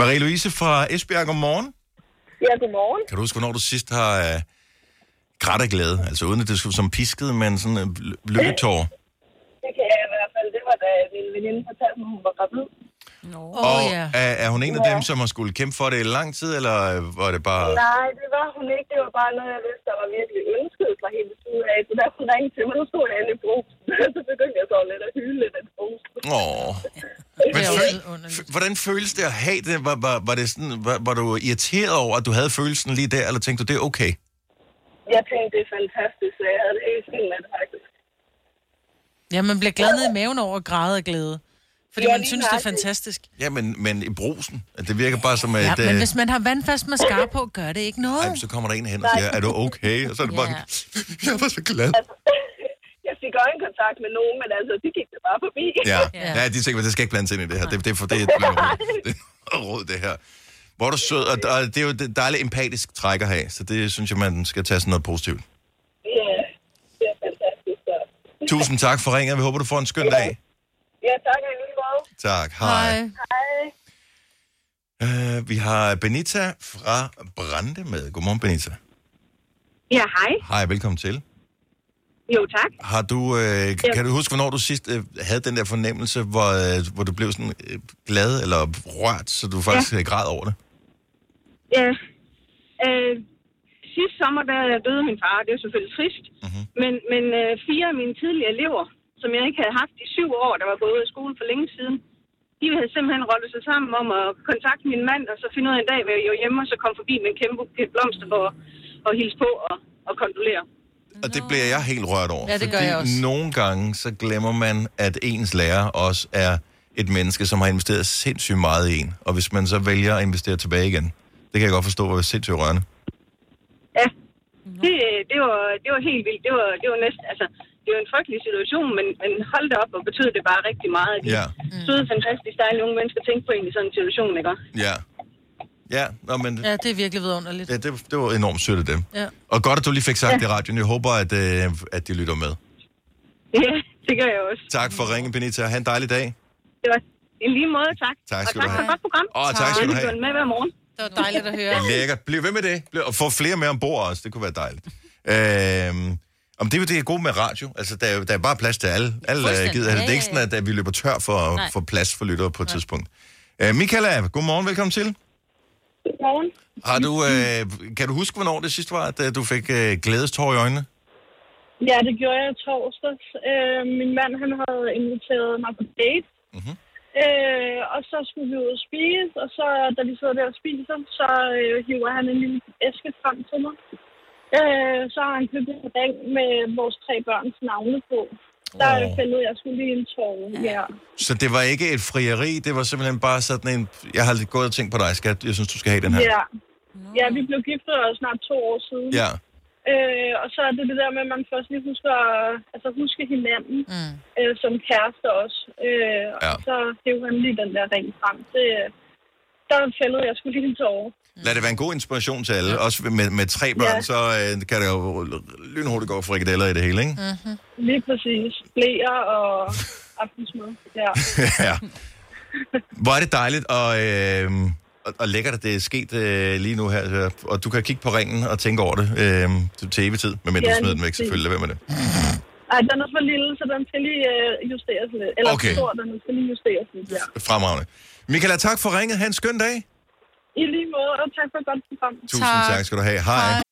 Speaker 1: Marie-Louise fra Esbjerg, godmorgen.
Speaker 9: Ja, godmorgen.
Speaker 1: Kan du huske, hvornår du sidst har, øh, græt af glæde? Altså uden at det skulle som pisket, men sådan en ly- lykketår.
Speaker 9: Det kan jeg i hvert fald. Det var da min veninde fortalte mig, hun var gravid.
Speaker 2: Åh,
Speaker 1: og
Speaker 2: ja.
Speaker 1: er, er hun en af dem, som har skulle kæmpe for det i lang tid, eller var det bare...
Speaker 9: Nej, det var hun ikke. Det var bare noget, jeg vidste, der var virkelig ønsket fra hendes side af. Så derfor ringede til mig, så stod jeg inde i brusen. så begyndte jeg så lidt at hyle lidt af brusen.
Speaker 1: Åh. Men føl, hvordan føles det at have det? Var, var, var, det sådan, var, var du irriteret over, at du havde følelsen lige der, eller tænkte du, det er okay?
Speaker 9: Jeg tænkte, det er fantastisk, så jeg havde det helt fint med det faktisk.
Speaker 2: Ja, man bliver glad ned i maven over at græde af glæde. Fordi
Speaker 9: Ja,
Speaker 2: man synes, det er fantastisk.
Speaker 1: Ja, men, men i brusen, at det virker bare som, at...
Speaker 2: Ja, men
Speaker 1: øh,
Speaker 2: hvis man har vandfast mascara på, gør det ikke noget.
Speaker 1: ej, så kommer der en hen og siger, er du okay? Og så er det bare,
Speaker 2: Ja.
Speaker 1: jeg var så glad.
Speaker 9: Jeg fik øjenkontakt med nogen, men altså, de gik det bare forbi.
Speaker 1: Ja, ja de tænker, at det skal ikke blandes ind i det her. Det, det, er for, det, er det er råd, det her. Hvor er du sød, og, det er jo et dejligt empatisk træk at have, så det synes jeg, man skal tage sådan noget positivt.
Speaker 9: Ja.
Speaker 1: Tusind tak for ringet. Vi håber, du får en skøn dag.
Speaker 9: Ja, tak lige måde.
Speaker 1: Tak. Hej.
Speaker 9: Hej.
Speaker 1: Uh, vi har Benita fra Brande med. Godmorgen, Benita.
Speaker 9: Ja, hej.
Speaker 1: Hej, velkommen til.
Speaker 9: Jo, tak.
Speaker 1: Har du, øh, kan, kan du huske, hvornår du sidst øh, havde den der fornemmelse, hvor, øh, hvor du blev sådan øh, glad eller rørt, så du faktisk ja. græd over det?
Speaker 9: Ja. Øh, sidste sommer, der døde min far. Det er selvfølgelig trist. Mm-hmm. Men, men øh, fire af mine tidligere elever, som jeg ikke havde haft i syv år, der var gået i skole for længe siden, de havde simpelthen rottet sig sammen om at kontakte min mand, og så finde ud af en dag, hvor jeg var hjemme, og så kom forbi med en kæmpe buket blomster for at hilse på og, og kondolere.
Speaker 1: Og det bliver jeg helt rørt over.
Speaker 9: Ja, det gør
Speaker 1: fordi
Speaker 9: jeg også.
Speaker 1: nogle gange, så glemmer man, at ens lærer også er et menneske, som har investeret sindssygt meget i en. Og hvis man så vælger at investere tilbage igen, det kan jeg godt forstå, hvor sindssygt rørende.
Speaker 9: Ja, det, var, det var helt vildt. Det var, det var næsten, altså, det var en frygtelig situation, men, men hold det op, og betød det bare rigtig meget. De
Speaker 1: Ja.
Speaker 9: søde, fantastisk dejlige unge mennesker tænkte på en i sådan en situation, ikke?
Speaker 1: Ja. Ja, nå, men
Speaker 2: Ja, det er virkelig vidunderligt.
Speaker 1: ja, det, det var enormt sødt af dem.
Speaker 2: Ja.
Speaker 1: Og godt, at du lige fik sagt ja. det i radioen. Jeg håber, at, øh, at de lytter med.
Speaker 9: Ja, det gør jeg også.
Speaker 1: Tak for ringen, Benita. Ha' en dejlig dag.
Speaker 9: Det var en lige måde, tak.
Speaker 1: Tak skal
Speaker 9: og
Speaker 1: du
Speaker 9: tak for
Speaker 1: have.
Speaker 9: et godt program.
Speaker 1: Åh, tak skal du have.
Speaker 9: med hver morgen.
Speaker 2: Det var dejligt at høre.
Speaker 1: Lækkert. Bliv ved med det. Bliv- Og få flere med ombord også. Det kunne være dejligt. Øhm, om det er jo det er gode med radio. Altså, der er, der er bare plads til alle. Alle øh, gider have det. Er ikke sådan, at, at vi løber tør for,
Speaker 10: Nej.
Speaker 1: for plads for lyttere på et tidspunkt. Øh, Michaela, godmorgen. Velkommen til.
Speaker 9: Godmorgen.
Speaker 1: Har du, øh, kan du huske, hvornår det sidste var, at øh, du fik øh, glædestår i øjnene?
Speaker 9: Ja, det gjorde jeg torsdags. Øh, min mand, han havde inviteret mig på date.
Speaker 1: Mm-hmm.
Speaker 9: Øh, og så skulle vi ud og spise, og så, da vi sidder der og spiser, så øh, hiver han en lille æske frem til mig. Øh, så har han købt en ring med vores tre børns navne på. Der oh. fældede jeg skulle lige en tår, ja.
Speaker 1: Så det var ikke et frieri, det var simpelthen bare sådan en... Jeg har lidt gået og tænkt på dig, skat. Jeg synes, du skal have den her.
Speaker 9: Ja. ja, vi blev gift for snart to år siden.
Speaker 1: Ja.
Speaker 9: Øh, og så er det det der med, at man først lige husker, altså huske hinanden
Speaker 2: mm.
Speaker 9: øh, som kæreste også. Øh,
Speaker 1: Ja.
Speaker 9: Og så hævde han lige den der ring frem. Det, der fældede jeg skulle lige en tårer.
Speaker 1: Lad det være en god inspiration til alle. Også med, med tre børn,
Speaker 9: Ja.
Speaker 1: så øh, kan det jo lynhurtigt gå frikadeller i det hele, ikke?
Speaker 9: Mm-hmm. Lige præcis. Blæer og aftensmad. Ja.
Speaker 1: ja. Hvor er det dejligt, og, øh, og, og lækkert, at det er sket øh, lige nu her. så- Og du kan kigge på ringen og tænke over det øh, til- evig tid. Men du
Speaker 9: Ja,
Speaker 1: smider den væk, selvfølgelig. Lad være med det.
Speaker 9: Ej, den er for lille, så den skal lige øh, justeres lidt. Eller
Speaker 1: Okay.
Speaker 9: stor, den skal lige justeres lidt, ja.
Speaker 1: Fremragende. Michaela, tak for ringet. Ha' en skøn dag.
Speaker 9: I lige måde, og tak for et godt program.
Speaker 1: Tusind tak, tak skal du have. Hej.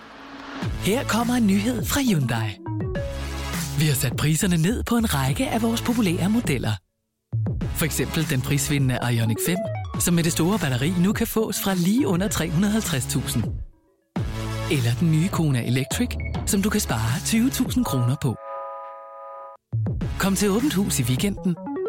Speaker 11: Her kommer en nyhed fra Hyundai. Vi har sat priserne ned på en række af vores populære modeller. For eksempel den prisvindende Ioniq 5, som med det store batteri nu kan fås fra lige under 350.000. Eller den nye Kona Electric, som du kan spare 20.000 kroner på. Kom til Åbent Hus i weekenden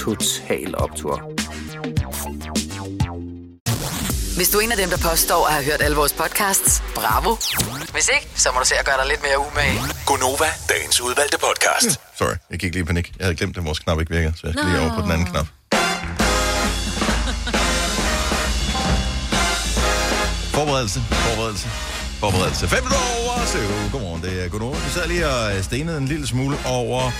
Speaker 12: Total Optor.
Speaker 4: Hvis du er en af dem, der påstår at have hørt alle vores podcasts, bravo. Hvis ikke, så må du se at gøre dig lidt mere umage.
Speaker 8: Gonova, dagens udvalgte podcast.
Speaker 1: Sorry, jeg gik lige i panik. Jeg havde glemt, at vores knap ikke virker, så jeg skal lige over på den anden knap. Forberedelse, forberedelse, forberedelse. 5 minutter over, så godmorgen, det er Gunnar. Vi sad lige og stenede en lille smule over...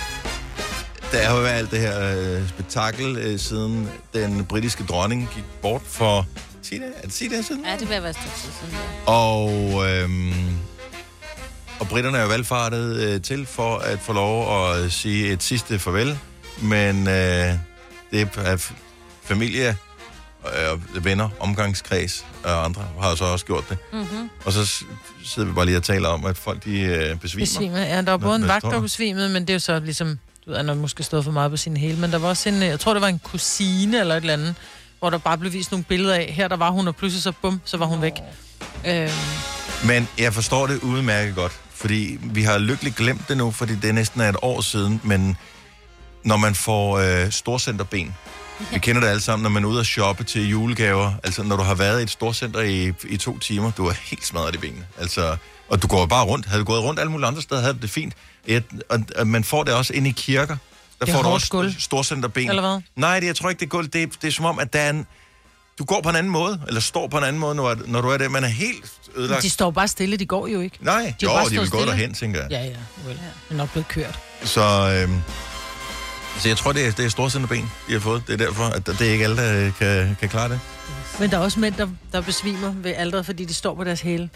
Speaker 1: Der har jo været alt det her øh, spektakel, øh, siden den britiske dronning gik bort for 10 dage, er det 10 dage siden?
Speaker 3: Ja, det vil være et stykke tid siden. ja.
Speaker 1: Og, øhm, og britterne er jo valgfartet øh, til for at få lov at sige et sidste farvel. Men øh, det er familie, øh, venner, omgangskreds og andre har så også gjort det.
Speaker 2: Mm-hmm.
Speaker 1: Og så sidder vi bare lige og taler om, at folk de øh, besvimer.
Speaker 2: Besvimer. Ja, der var både en vagt, der besvimede, men det er jo så ligesom, du ved, han har måske stået for meget på sin hele, men der var også en, øh, jeg tror, det var en kusine eller et eller andet, hvor der bare blev vist nogle billeder af, her der var hun, og pludselig så bum, så var hun væk. Øh.
Speaker 1: Men jeg forstår det udmærket godt, fordi vi har lykkeligt glemt det nu, fordi det er næsten er et år siden, men når man får øh, storcenterben, vi kender det alle sammen, når man er ude og shoppe til julegaver, altså når du har været i et storcenter i, i to timer, du er helt smadret i benene, altså, og du går bare rundt, havde du gået rundt alle mulige andre steder, havde du det fint, et, og, og man får det også inde i kirker, der
Speaker 2: Det er
Speaker 1: får du også
Speaker 2: gulv.
Speaker 1: storcenterben.
Speaker 2: Eller hvad?
Speaker 1: Nej, det, jeg tror ikke, det er gulv, det, er- det er som om, at der er en, du går på en anden måde, eller står på en anden måde, når, når du er det, man er helt ødelagt.
Speaker 2: de står bare stille, de går jo ikke.
Speaker 1: Nej,
Speaker 2: har
Speaker 1: jo,
Speaker 2: bare
Speaker 1: de vil gå derhen, tænker jeg.
Speaker 2: Ja, ja, vel. Det er nok blevet kørt.
Speaker 1: Så, øhm, så jeg tror, det er, det er storcenterben, de har fået. Det er derfor, at det er ikke alle, der øh, kan, kan klare det.
Speaker 2: Men der er også mænd, der, der besvimer ved alderet, fordi de står på deres hæle.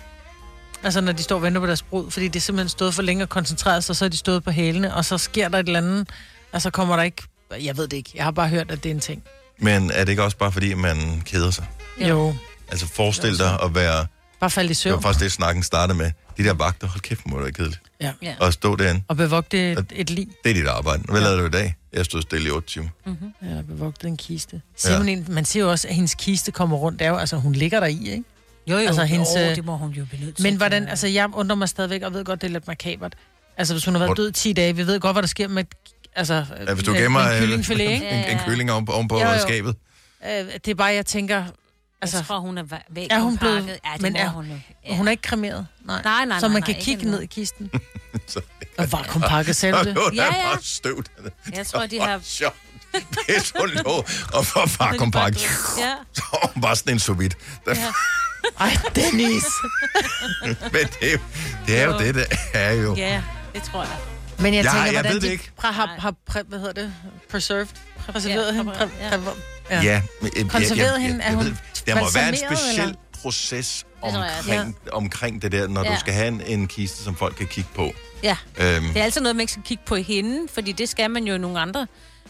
Speaker 2: Altså, når de står og venter på deres brud, fordi det er simpelthen stået for længe og koncentreret sig, så er de stået på hælene, og så sker der et eller andet, og så kommer der ikke... Jeg ved det ikke. Jeg har bare hørt, at det er en ting.
Speaker 1: Men er det ikke også bare, fordi man keder sig?
Speaker 2: Jo.
Speaker 1: Altså forestil dig at være...
Speaker 2: Bare falde i
Speaker 1: Det var
Speaker 2: søvn.
Speaker 1: faktisk det, snakken startede med. De der vagter, hold kæft, må det være kedeligt.
Speaker 2: Ja. ja.
Speaker 1: Og stå derinde.
Speaker 2: Og bevogte et, et lig.
Speaker 1: Det er dit arbejde. Hvad lavede du i dag? Jeg stod stille i 8 timer.
Speaker 2: Mm-hmm. Ja, bevogte en kiste. Man, egentlig- man siger jo også, at hendes kiste kommer rundt. Det er jo, altså, hun ligger der i, ikke?
Speaker 3: Jo, jo,
Speaker 2: altså, hendes,
Speaker 3: jo,
Speaker 2: øh,
Speaker 3: det må hun jo benytte
Speaker 2: Men hvordan, altså jeg undrer mig stadigvæk, og ved godt, det er lidt makabert. Altså hvis hun har været
Speaker 1: Hvor-
Speaker 2: død 10 dage, vi ved godt, hvad der sker med, altså...
Speaker 1: Ja, hvis du
Speaker 2: med-
Speaker 1: gemmer
Speaker 2: en
Speaker 1: øh,
Speaker 2: kyllingfilet, ikke?
Speaker 1: en, en kylling om, om på
Speaker 2: Jo, jo.
Speaker 1: skabet.
Speaker 2: Øh, det er bare, jeg tænker... Altså,
Speaker 3: jeg tror, hun er væk
Speaker 2: er hun blevet,
Speaker 3: pakket. Ja, det
Speaker 2: men er,
Speaker 3: hun
Speaker 2: ja. hun er ikke kremeret? Nej,
Speaker 3: Nej, nej,
Speaker 2: Så man
Speaker 3: nej,
Speaker 2: kan kigge ned i kisten. og vakuumpakket selv det.
Speaker 1: Hun er
Speaker 3: Ja, ja.
Speaker 1: bare støvt.
Speaker 3: Jeg tror, de har...
Speaker 1: Sjovt. Pisse, hun lå og for vakuumpakke.
Speaker 3: Ja.
Speaker 1: Så var hun bare sådan en sous vide.
Speaker 3: Ja.
Speaker 2: Ej, Dennis.
Speaker 1: Men det, er jo- det er jo det, det er jo.
Speaker 3: Ja, det tror jeg.
Speaker 2: Men jeg
Speaker 1: Jeg-
Speaker 2: tænker,
Speaker 1: jeg
Speaker 2: hvordan
Speaker 1: ved det
Speaker 2: de
Speaker 1: ikke.
Speaker 2: Præ, har, har præ, hvad hedder det? Preserved? Præserveret
Speaker 3: Ja,
Speaker 2: hende? Præ,
Speaker 3: ja.
Speaker 2: præ,
Speaker 1: Ja, ja men, jeg-
Speaker 2: Konserveret hende? Er hun
Speaker 1: ved- Der må være en
Speaker 2: balsameret,
Speaker 1: speciel
Speaker 2: eller?
Speaker 1: proces
Speaker 3: tror jeg,
Speaker 1: omkring, omkring det der, når
Speaker 3: Ja.
Speaker 1: du skal have en, en kiste, som folk kan kigge på.
Speaker 3: Ja.
Speaker 1: Øhm,
Speaker 3: Det er altid noget, man ikke skal kigge på hende, fordi det skal man jo i nogle andre øh,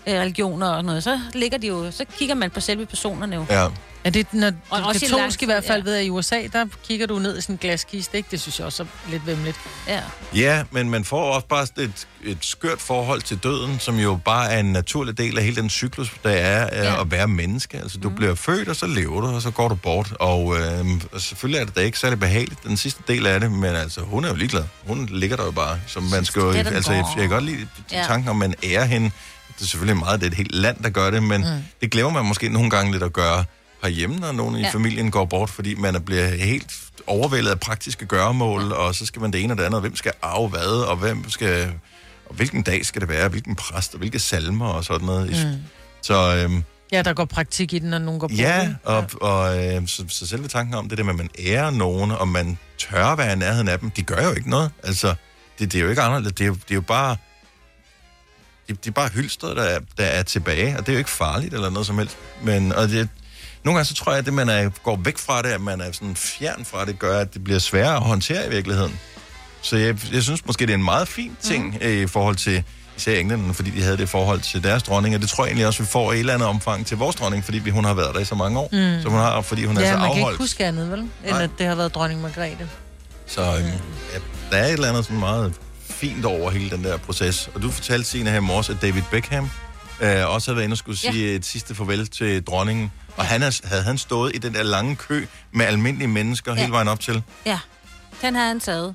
Speaker 3: religioner og noget. Så ligger de jo, så kigger man på selve personerne jo.
Speaker 1: ja.
Speaker 2: Er det, når
Speaker 3: Og også i
Speaker 2: katolsk i
Speaker 3: lang-
Speaker 2: hvert fald
Speaker 3: ja.
Speaker 2: ved, at i USA, der kigger du ned i sådan en glaskiste, ikke? Det synes jeg også er lidt vemmeligt.
Speaker 3: Ja.
Speaker 1: Ja, men man får også bare et, et skørt forhold til døden, som jo bare er en naturlig del af hele den cyklus, der er ja.
Speaker 3: Ja.
Speaker 1: at være menneske. Altså, du mm. bliver født, og så lever du, og så går du bort. Og, øh, selvfølgelig er det da ikke særlig behageligt, den sidste del af det, men altså, hun er jo ligeglad. Hun ligger der jo bare, som man skal jo... Altså, jeg, jeg kan godt lide
Speaker 3: Ja.
Speaker 1: tanken om, man ærer hende. Det er selvfølgelig meget, det er et helt land, der gør det, men mm. det glemmer man måske nogle gange lidt at gøre herhjemme, når nogen ja. i
Speaker 3: Ja.
Speaker 1: familien går bort, fordi man er- bliver helt overvældet af praktiske gøremål, ja. og så skal man det ene og det andet, og hvem skal arve hvad, og hvem skal... Og hvilken dag skal det være, hvilken præst, og hvilke salmer og sådan noget. Mm. Så øhm,
Speaker 2: Ja, der går praktik i den, når nogen går bort.
Speaker 1: ja,
Speaker 2: ikke?
Speaker 1: og, og øh, så, så selve tanken om det der med, at man ærer nogen, og man tør være i nærheden af dem, de gør jo ikke noget. Altså, det, det er jo ikke anderledes. Det er det er jo bare... Det, det er bare hylstret, der er, der er tilbage, og det er jo ikke farligt eller noget som helst. Men, og det, nogle gange så tror jeg, at det, man er, går væk fra det, at man er sådan fjern fra det, gør, at det bliver sværere at håndtere i virkeligheden. Så jeg, jeg synes måske, det er en meget fin ting mm. i forhold til især englænderne, fordi de havde det forhold til deres dronning, og det tror jeg egentlig også, vi får i et eller andet omfang til vores dronning, fordi vi, hun har været der i så mange år.
Speaker 2: Mm.
Speaker 1: Så hun har, fordi hun er
Speaker 2: ja,
Speaker 1: så
Speaker 2: man kan
Speaker 1: afholdt.
Speaker 2: ikke huske andet, vel? End
Speaker 1: Nej.
Speaker 2: at det har været dronning Margrethe.
Speaker 1: Så øhm, ja, der er et eller andet sådan meget fint over hele den der proces. Og du fortalte, Signe, her i morges, at David Beckham øh, også havde været inde og skulle
Speaker 3: Ja.
Speaker 1: sige et sidste farvel til dronningen. Og han er, havde han stået i den der lange kø med almindelige mennesker ja. hele vejen op til.
Speaker 3: Ja, den har han taget.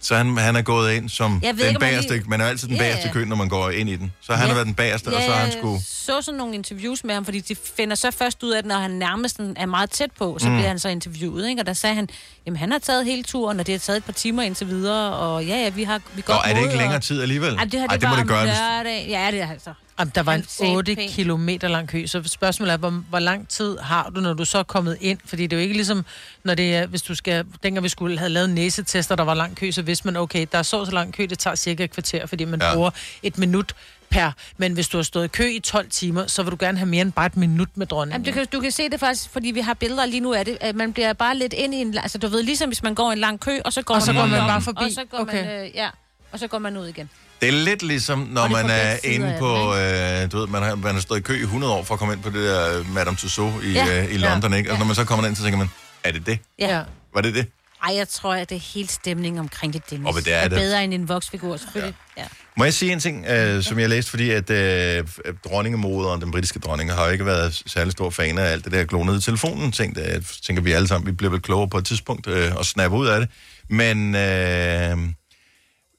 Speaker 1: Så han, han er gået ind som
Speaker 3: Jeg ved
Speaker 1: den
Speaker 3: ikke,
Speaker 1: bagerste.
Speaker 3: lige-
Speaker 1: Man er altid den
Speaker 3: Ja,
Speaker 1: bagerste
Speaker 3: ja.
Speaker 1: kø, når man går ind i den. Så han
Speaker 3: Ja.
Speaker 1: har været den bagerste, og så har han skulle...
Speaker 3: Så sådan nogle interviews med ham, fordi de finder så først ud af det, når han nærmest er meget tæt på, så
Speaker 1: Mm.
Speaker 3: bliver han så interviewet, ikke? Og der sagde han, jamen han har taget hele turen, og det har taget et par timer indtil videre, og ja, ja, vi har vi
Speaker 1: Nå,
Speaker 3: godt
Speaker 1: er det ikke længere tid alligevel?
Speaker 3: Ej, det, har
Speaker 1: Ej,
Speaker 3: det,
Speaker 1: det må det gøre, hvis-
Speaker 3: lørdag. Ja, det er altså.
Speaker 2: Jamen, der var en
Speaker 3: Han sagde
Speaker 2: 8
Speaker 3: pænt.
Speaker 2: kilometer lang kø, så spørgsmålet er, hvor, hvor lang tid har du, når du så er kommet ind? Fordi det er jo ikke ligesom, når det er, hvis du skal, dengang vi skulle have lavet næsetester, der var lang kø, så vidste man, okay, der er så så lang kø, det tager cirka et kvarter, fordi man
Speaker 1: Ja.
Speaker 2: bruger et minut per. Men hvis du har stået i kø i 12 timer, så vil du gerne have mere end bare et minut med dronningen.
Speaker 3: Jamen, du, kan, du kan se det faktisk, fordi vi har billeder lige nu af det, at man bliver bare lidt ind i en... Altså, du ved, ligesom hvis man går i en lang kø, og så går
Speaker 2: Og så
Speaker 3: man
Speaker 2: går man
Speaker 3: rundt
Speaker 2: bare forbi.
Speaker 3: Og så går
Speaker 2: Okay.
Speaker 3: man, øh, ja, og så går man ud igen.
Speaker 1: Det er lidt ligesom, når man er inde på, øh, du ved, man har, man har stået i kø i 100 år for at komme ind på det der øh, Madame Tussauds i,
Speaker 3: Ja.
Speaker 1: øh, i London,
Speaker 3: Ja.
Speaker 1: ikke? Og når man så kommer ind, så tænker man, er det det?
Speaker 3: Ja.
Speaker 1: Var det det?
Speaker 3: Ej, jeg tror, at det er helt stemning omkring det, Dennis.
Speaker 1: Og det er
Speaker 3: er
Speaker 1: det.
Speaker 3: bedre end en voksfigur, selvfølgelig. Ja. ja.
Speaker 1: Må jeg sige en ting, øh, som jeg læste, fordi at øh, dronningemoderen, den britiske dronning, har jo ikke været særlig stor fan af alt det der klonede telefonen ting. Det jeg tænker vi alle sammen, vi bliver vel klogere på et tidspunkt øh, og snapper ud af det. Men, øh,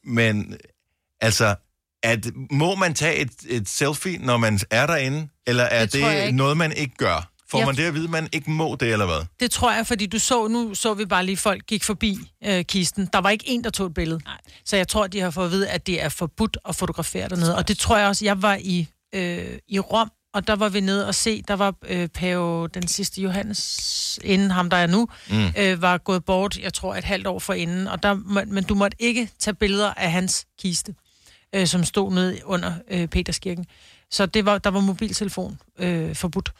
Speaker 1: men altså, at, må man tage et, et selfie, når man er derinde, eller er
Speaker 2: Det
Speaker 1: det, noget, man ikke gør? Får man det at vide, at man ikke må det, eller hvad?
Speaker 2: Det tror jeg, fordi du så, nu så vi bare lige, folk gik forbi øh, kisten. Der var ikke en, der tog et billede. Nej. Så jeg tror, de har fået at vide, at det er forbudt at fotografere dernede. Og det tror jeg også, jeg var i, øh, i Rom, og der var vi nede og se, der var øh, Pave, den sidste Johannes, inden ham, der er nu,
Speaker 13: Mm.
Speaker 2: øh, var gået bort, jeg tror, et halvt år forinden. Og der, men du måtte ikke tage billeder af hans kiste, øh, som stod nede under øh, Peterskirken. Så det var, der var mobiltelefon øh, forbudt.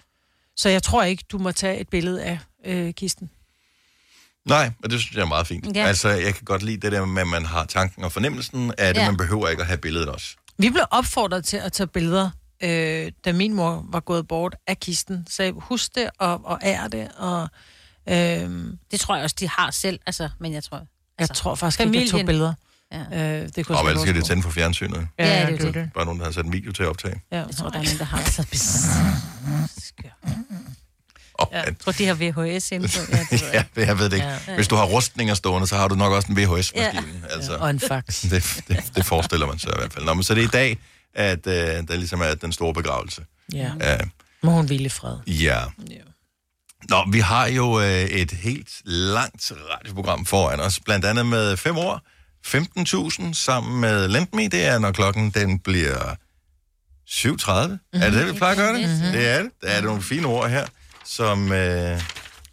Speaker 2: Så jeg tror ikke, du må tage et billede af øh, kisten.
Speaker 1: Nej, og det synes jeg er meget fint.
Speaker 2: Ja.
Speaker 1: Altså, jeg kan godt lide det der med, at man har tanken og fornemmelsen af det.
Speaker 2: Ja.
Speaker 1: Man behøver ikke at have billedet også.
Speaker 2: Vi blev opfordret til at tage billeder, øh, da min mor var gået bort af kisten. Så husk det og, og ær det. Og, øh,
Speaker 3: det tror jeg også, de har selv. Altså, men jeg tror...
Speaker 2: Jeg tror faktisk ikke, jeg tog billeder.
Speaker 3: Ja.
Speaker 2: Øh, det kunne
Speaker 1: Og
Speaker 2: jeg
Speaker 1: ellers skal det tænde for fjernsynet.
Speaker 2: Ja, ja, det er jo det.
Speaker 1: Bare nogen, der har sat en video til at optage.
Speaker 2: Ja.
Speaker 3: Jeg tror, der er nogen, der har taget
Speaker 1: Oh,
Speaker 3: Ja. Jeg tror, de har VHS inde på. Ja, det ved
Speaker 1: ja,
Speaker 3: jeg.
Speaker 1: det, jeg ved det ikke.
Speaker 3: Ja.
Speaker 1: Hvis du har rustninger stående, så har du nok også en VHS-maskine.
Speaker 3: Ja.
Speaker 1: Altså,
Speaker 2: Og en fax.
Speaker 1: Det, det, det forestiller man sig i hvert fald. Nå, men så det er i dag, at øh, der ligesom er den store begravelse.
Speaker 2: Ja.
Speaker 1: Ja.
Speaker 2: Må hun hvile i fred.
Speaker 1: Ja. Nå, vi har jo øh, et helt langt radioprogram foran os, blandt andet med fem år, 15.000 sammen med Lendme. Det er, når klokken den bliver 7.30. Mm-hmm. Er det det, vi plejer at gøre det?
Speaker 2: Mhm.
Speaker 1: Det er det. Der er nogle fine ord her, som... Øh,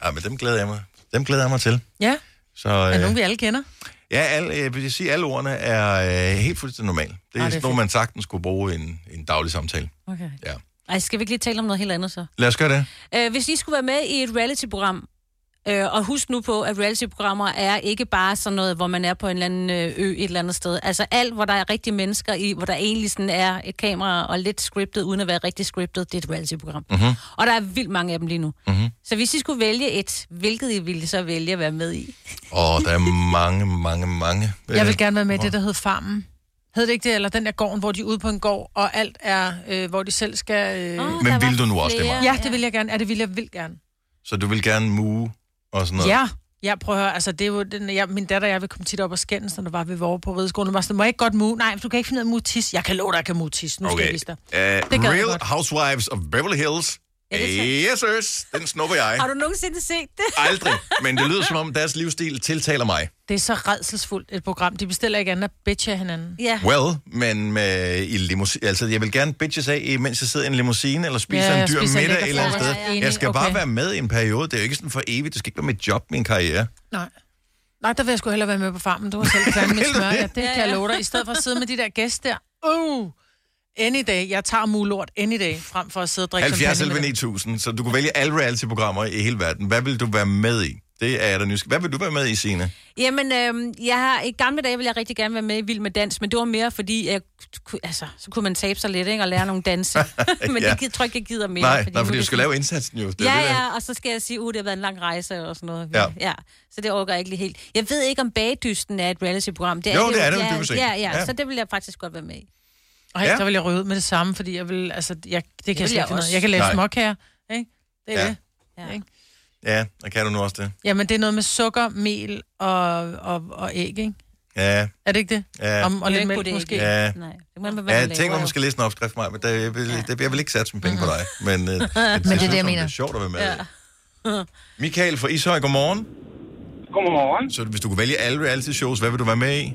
Speaker 1: ja, men dem glæder jeg mig, dem glæder jeg mig til.
Speaker 2: Ja,
Speaker 1: Så,
Speaker 2: er
Speaker 1: øh,
Speaker 2: nogen, vi alle kender?
Speaker 1: Ja, alle, jeg vil sige, alle ordene er øh, helt fuldstændig normale. Det er,
Speaker 3: Ah,
Speaker 1: ah,
Speaker 3: det er
Speaker 1: sådan man sagtens skulle bruge i en, en daglig samtale.
Speaker 3: Okay.
Speaker 1: Ja.
Speaker 3: Ej, skal vi ikke lige tale om noget helt andet så?
Speaker 1: Lad os gøre det.
Speaker 3: Øh, hvis I skulle være med i et reality-program, øh, og husk nu på, at reality-programmer er ikke bare sådan noget, hvor man er på en eller anden øh, ø et eller andet sted. Altså alt, hvor der er rigtige mennesker i, hvor der egentlig sådan er et kamera og lidt scriptet, uden at være rigtig scriptet, det er et reality-program.
Speaker 1: Mm-hmm.
Speaker 3: Og der er vildt mange af dem lige nu.
Speaker 1: Mm-hmm.
Speaker 3: Så hvis I skulle vælge et, hvilket I ville så vælge at være med i?
Speaker 1: Og der er mange, mange, mange.
Speaker 2: Jeg vil
Speaker 1: øh,
Speaker 2: gerne være med i det, der hed Farmen. Hed det ikke det? Eller den der gården, hvor de er ude på en gård, og alt er, øh, hvor de selv skal... Øh...
Speaker 1: Men der vil du nu også det, Maja?
Speaker 2: Ja, det vil jeg gerne. Ja, det vil jeg vil gerne.
Speaker 1: Så du vil gerne mue og sådan noget?
Speaker 2: Ja, ja, prøv at høre. Altså, det er jo den, jeg, min datter og jeg vil komme tit op og skændes, når der var ved vores på rideskolen. Var sådan, må jeg ikke godt mue? Nej, du kan ikke finde ud af at mue tis. Jeg kan love dig, jeg kan mue tis. Nu skal jeg
Speaker 1: Okay.
Speaker 2: vise dig.
Speaker 1: Uh,
Speaker 2: Det
Speaker 1: Real
Speaker 2: godt.
Speaker 1: Housewives of Beverly Hills. Yes, sirs. Den snupper jeg.
Speaker 3: Har du nogensinde set det?
Speaker 1: Aldrig. Men det lyder som om, deres livsstil tiltaler mig.
Speaker 2: Det er så redselsfuldt et program. De bestiller ikke andet at bitche hinanden.
Speaker 3: Ja.
Speaker 1: Well, men med, i limousine, altså jeg vil gerne bitches af, mens jeg sidder i en limousine, eller spiser
Speaker 2: Ja,
Speaker 1: en dyr
Speaker 2: spiser
Speaker 1: middag et eller andet sted.
Speaker 2: Ja, ja.
Speaker 1: Jeg skal bare
Speaker 2: Okay.
Speaker 1: være med i en periode. Det er jo ikke sådan for evigt. Det skal ikke være mit job, min karriere.
Speaker 2: Nej. Nej, der vil jeg sgu hellere være med på farmen. Du har selv
Speaker 1: Vil du
Speaker 2: smør.
Speaker 1: det?
Speaker 2: Ja, det kan jeg love dig. I stedet for at sidde med de der gæster der. Uh, any day. Jeg tager mulort any day, frem for at sidde og drikke
Speaker 1: 70
Speaker 2: champagne med
Speaker 1: 11
Speaker 2: dem.
Speaker 1: 9000, så du kunne vælge alle reality-programmer i hele verden. Hvad vil du være med i? Det Det er jeg da nysgerrig. Hvad vil du være med i, Signe?
Speaker 3: Jamen, øhm, jeg har, i gamle dage ville jeg rigtig gerne være med i Vild med Dans, men det var mere fordi, jeg, altså, så kunne man tabe sig lidt, ikke, og lære nogle danse. men
Speaker 1: Ja.
Speaker 3: det tror jeg ikke, jeg gider mere.
Speaker 1: nej,
Speaker 3: fordi
Speaker 1: nej, fordi
Speaker 3: er
Speaker 1: du
Speaker 3: det
Speaker 1: skal lave indsatsen jo. Det er
Speaker 3: ja,
Speaker 1: det,
Speaker 3: ja, og så skal jeg sige, at det har været en lang rejse og sådan noget.
Speaker 1: Ja.
Speaker 3: ja. Så det overgår jeg ikke lige helt. Jeg ved ikke, om Bagdysten er et reality-program. Det
Speaker 2: Jo, det er
Speaker 3: jo.
Speaker 2: det
Speaker 3: ja,
Speaker 2: dybest set.
Speaker 3: ja, ja,
Speaker 2: Ja.
Speaker 3: ja, så det vil jeg faktisk godt være med i.
Speaker 2: Ej,
Speaker 3: Ja.
Speaker 2: ja. der vil jeg ryge ud med det samme, fordi jeg vil, altså, jeg, det kan
Speaker 3: vil
Speaker 2: jeg slet
Speaker 3: jeg
Speaker 2: ikke. Jeg kan lave småkager, ikke? Det er
Speaker 1: Ja.
Speaker 2: det. Ja. Ikke?
Speaker 1: Ja, og kan du nu også det?
Speaker 2: Jamen, det er noget med sukker, mel og, og, og æg, ikke?
Speaker 1: Ja.
Speaker 2: Er det ikke det?
Speaker 1: Ja.
Speaker 2: Om, og
Speaker 3: Det
Speaker 2: lidt mælk måske?
Speaker 1: Ja.
Speaker 3: Nej, det må man,
Speaker 1: Ja, jeg tænker, man skal læse en opskrift mig, men det, jeg, vil, det, jeg vil ikke sætte som penge på dig. Men, øh,
Speaker 3: Men
Speaker 1: det er
Speaker 3: det er det, jeg
Speaker 1: Det
Speaker 3: mener.
Speaker 1: er sjovt at være med.
Speaker 3: Ja.
Speaker 1: Ja. Michael fra Ishøj, godmorgen.
Speaker 13: Godmorgen.
Speaker 1: Så hvis du kunne vælge alle reality shows, hvad vil du være med i?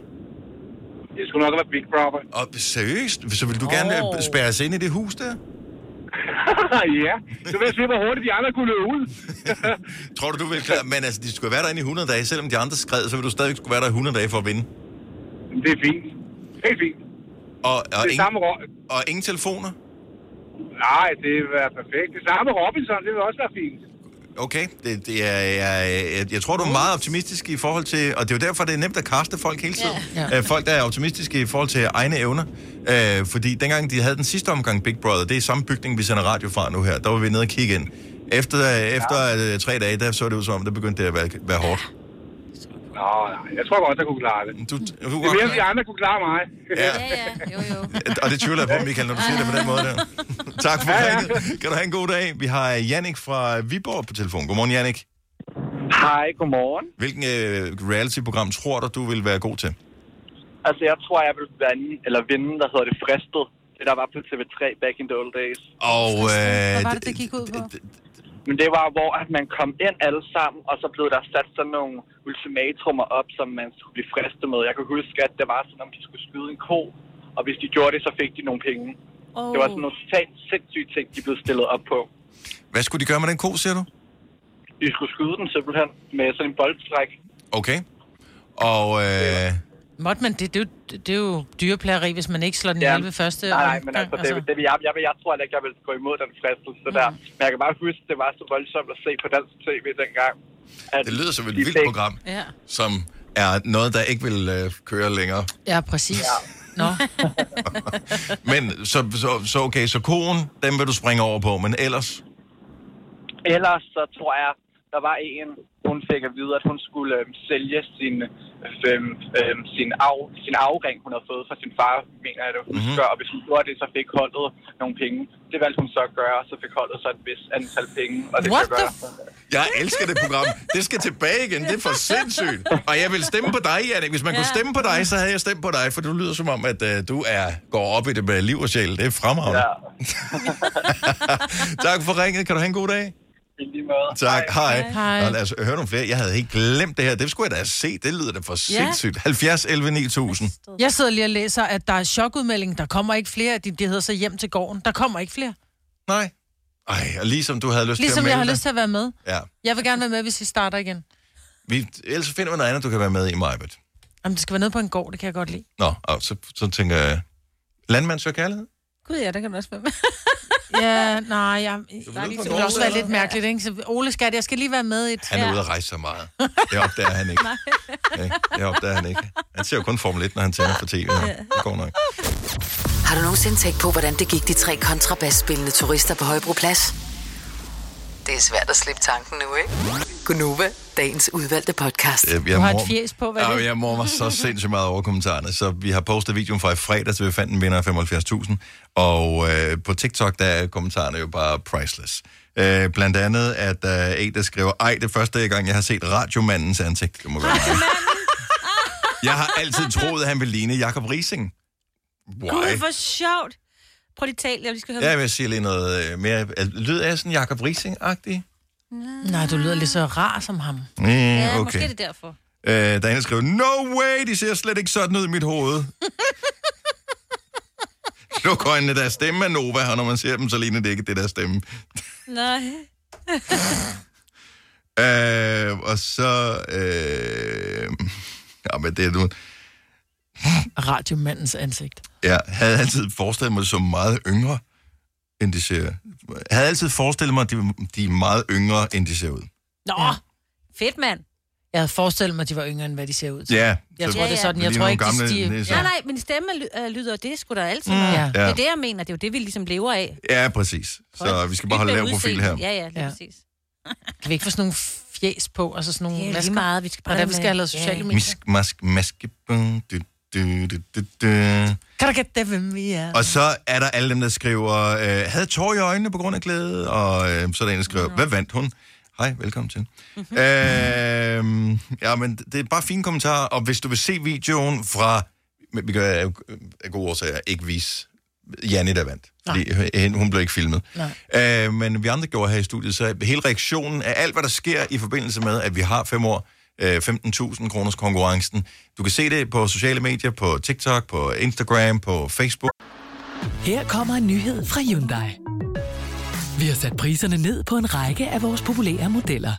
Speaker 13: Det skulle nok være Big Brother.
Speaker 1: Og seriøst? Så vil du gerne oh. spærres ind i det hus der?
Speaker 13: ja, så vil jeg se, hvor hurtigt de andre kunne løbe ud.
Speaker 1: Tror du, du vil klare? Men altså, de skulle være derinde i 100 dage. Selvom de andre skred, så vil du stadig skulle være der i 100 dage for at vinde.
Speaker 13: Det er fint. Helt fint.
Speaker 1: Og, og,
Speaker 13: Det er
Speaker 1: ingen,
Speaker 13: samme ro-
Speaker 1: og ingen telefoner?
Speaker 13: Nej, det vil være perfekt. Det samme Robinson, det vil også være fint.
Speaker 1: Okay, det, det er, jeg, jeg, jeg tror, du er meget optimistisk i forhold til, og det er jo derfor, det er nemt at kaste folk hele tiden.
Speaker 2: Ja.
Speaker 1: Ja. Folk, der er optimistiske i forhold til egne evner. Øh, fordi dengang de havde den sidste omgang Big Brother, det er samme bygning, vi sender radio fra nu her, der var vi nede og kigge ind. Efter, efter ja. tre dage, der så det ud som om, der begyndte det at være, være hårdt.
Speaker 13: Nå, jeg tror godt, jeg kunne klare det.
Speaker 1: Du, du
Speaker 13: det er mere, de andre kunne klare mig.
Speaker 1: Ja.
Speaker 3: ja, jo, jo.
Speaker 1: Og det tvivler jeg på, Michael, når du siger det på den måde der. tak for ringet. Kan du have en god dag. Vi har Jannik fra Viborg på telefon. Godmorgen, Jannik.
Speaker 14: Hej, godmorgen.
Speaker 1: Hvilken øh, reality-program tror du, du vil være god til?
Speaker 14: Altså, jeg tror, jeg vil vinde, eller vinde, der hedder det Fristet. Det, der var på TV3 back in the old days.
Speaker 1: Og øh,
Speaker 2: Hvad var det, det gik ud på?
Speaker 14: Men det var, hvor at man kom ind alle sammen, og så blev der sat sådan nogle ultimatumer op, som man skulle blive fristet med. Jeg kan huske, at det var sådan, om de skulle skyde en ko, og hvis de gjorde det, så fik de nogle penge.
Speaker 3: Oh.
Speaker 14: Det var sådan nogle totalt sindssyge ting, de blev stillet op på.
Speaker 1: Hvad skulle de gøre med den ko, siger du?
Speaker 14: De skulle skyde den simpelthen med sådan en boldstræk.
Speaker 1: Okay. Og øh,
Speaker 2: Måtte man, det, det, er jo, det er jo dyreplageri, hvis man ikke slår den ihjel ved første
Speaker 14: nej, nej, men altså, det, det, jeg, jeg, jeg tror ikke, jeg vil gå imod den fristelse mm. der. Men jeg kan bare huske, det var så voldsomt at se på dansk tv dengang. At
Speaker 1: det lyder som et vildt
Speaker 14: fik-
Speaker 1: program,
Speaker 2: Ja.
Speaker 1: som er noget, der ikke vil øh, køre længere.
Speaker 2: Ja, præcis. Ja. Nå.
Speaker 1: Men så, så, så okay, så koen, den vil du springe over på, men ellers...
Speaker 14: Ellers så tror jeg, der var en, hun fik at vide, at hun skulle øhm, sælge sin, øhm, øhm, sin, arv, sin arvring, hun havde fået fra sin far, mener jeg det husker.
Speaker 1: Mhm.
Speaker 14: Mm-hmm. Og hvis hun gjorde det, så fik holdet nogle penge. Det valgte hun så at gøre, og så fik holdet så et vis antal penge. Og det
Speaker 1: What
Speaker 14: kan gøre.
Speaker 1: Jeg elsker det program. Det skal tilbage igen. Det er for sindssygt. Og jeg vil stemme på dig, Jannik. Hvis man kunne stemme på dig, så havde jeg stemt på dig, for du lyder som om, at uh, du er går op i det med liv og sjæl. Det er fremragende.
Speaker 14: Ja.
Speaker 1: tak for ringet. Kan du have en god dag?
Speaker 14: I lige måde.
Speaker 1: Tak. Hej.
Speaker 2: Hej.
Speaker 1: Nå, lad os høre nogle flere. Jeg havde helt glemt det her. Det skulle jeg da set. Det lyder da for sindssygt. 70, 11, 9000.
Speaker 2: Jeg sidder lige og læser, at der er chokudmelding. Der kommer ikke flere. De, de hedder så hjem til gården. Der kommer ikke flere.
Speaker 1: Nej. Ej, og ligesom du havde lyst
Speaker 2: Ligesom
Speaker 1: til at
Speaker 2: jeg har lyst til at være med.
Speaker 1: Ja.
Speaker 2: Jeg vil gerne være med, hvis I starter igen.
Speaker 1: Vi, ellers finder vi noget andet, du kan være med i, Majbet.
Speaker 2: Jamen, det skal være nede på en gård, det kan jeg godt lide.
Speaker 1: Nå, og så, så tænker jeg... Landmand søger kærlighed?
Speaker 3: Gud ja, der kan man også være med.
Speaker 2: Ja, nej, jeg,
Speaker 1: vil
Speaker 2: det
Speaker 1: på
Speaker 2: vil
Speaker 1: gård,
Speaker 2: også være lidt mærkeligt, ikke? Så Ole Skat, jeg skal lige være med i et...
Speaker 1: Han er ude at rejse så meget. Det opdager han ikke. Okay, det opdager han ikke. Han ser jo kun Formel 1, når han tænder for tv. Det går nok.
Speaker 4: Har du nogensinde tænkt på, hvordan det gik de tre kontrabasspillende turister på Højbroplads? Det er svært at slippe tanken nu, ikke? Gunova, dagens udvalgte podcast.
Speaker 1: Øh,
Speaker 2: Du har et
Speaker 1: mor-
Speaker 2: fjes på, hvad
Speaker 1: Ja,
Speaker 2: det?
Speaker 1: jeg mor mig så sindssygt meget over kommentarerne, så vi har postet videoen fra i fredag, så vi fandt en vinder af 75.000, og øh, på TikTok, der er kommentarerne jo bare priceless. Øh, blandt andet, at der er en, der skriver, ej, det første gang, jeg har set radiomandens ansigt. Det må være. Jeg har altid troet, at han ville ligne Jakob Rising. Why?
Speaker 3: Gud, hvor sjovt. Prøv lige at tale, jeg skal høre.
Speaker 1: Ja, jeg vil sige lige noget øh, mere. Altså, Lyd er sådan Jakob Rising-agtig?
Speaker 2: Nej, du lyder lidt så rar som ham.
Speaker 1: Mm,
Speaker 3: Ja,
Speaker 1: okay.
Speaker 3: måske er det derfor.
Speaker 1: Øh, der er en, der skriver, no way, de ser slet ikke sådan ud i mit hoved. Luk øjnene, der er stemme af Nova, og når man ser dem, så ligner det ikke det der stemme.
Speaker 3: Nej.
Speaker 1: Øh, og så... Øh, ja, men det er nu...
Speaker 2: Radiomandens ansigt.
Speaker 1: Jeg havde altid forestillet mig som meget yngre, end de ser. Jeg havde altid forestillet mig, at de, de er meget yngre, end de ser ud.
Speaker 3: Nå, Fedt, mand.
Speaker 2: Jeg havde forestillet mig, at de var yngre, end hvad de ser ud til.
Speaker 1: Ja,
Speaker 2: Jeg
Speaker 1: så-
Speaker 2: tror, det er sådan. Jeg tror ikke, de
Speaker 1: gamle
Speaker 2: stiger.
Speaker 1: nisser.
Speaker 3: Nej, nej, men stemme øh, lyder, det skulle der altid
Speaker 1: Mm.
Speaker 3: være.
Speaker 1: Ja.
Speaker 3: Det er
Speaker 1: Ja.
Speaker 3: det, jeg mener. Det er jo det, vi ligesom lever af.
Speaker 1: Ja, præcis. Så vi skal bare holde lav profil her.
Speaker 3: Ja, ja, lige
Speaker 2: Ja.
Speaker 3: præcis.
Speaker 2: Kan vi ikke få sådan nogle fjes på, og så sådan nogle
Speaker 3: er lige
Speaker 2: masker?
Speaker 3: meget, vi skal bare
Speaker 2: Hvordan vi
Speaker 3: med-
Speaker 2: skal have lavet
Speaker 3: Ja.
Speaker 2: sociale medier.
Speaker 1: Misk, mask, maske. Du, du, du, du.
Speaker 2: Kan du gætte det, hvem vi er?
Speaker 1: Og så er der alle dem, der skriver, øh, havde tår i øjnene på grund af glæde, og øh, så er der en, der skriver, hvad vandt hun? Hej, velkommen til. øh, ja, men det er bare fine kommentarer, og hvis du vil se videoen fra, vi kan af af gode årsager ikke vise Janne, der vandt. Fordi hun blev ikke filmet.
Speaker 2: Nej.
Speaker 1: Øh, men vi andre gjorde her i studiet, så hele reaktionen af alt, hvad der sker i forbindelse med, at vi har fem år, øh, 15.000 kroners konkurrencen. Du kan se det på sociale medier, på TikTok, på Instagram, på Facebook.
Speaker 11: Her kommer en nyhed fra Hyundai. Vi har sat priserne ned på en række af vores populære modeller.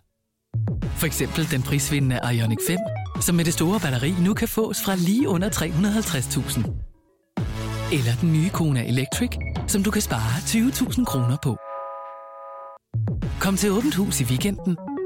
Speaker 11: For eksempel den prisvindende Ioniq 5, som med det store batteri nu kan fås fra lige under 350.000. Eller den nye Kona Electric, som du kan spare 20.000 kroner på. Kom til Åbent Hus i weekenden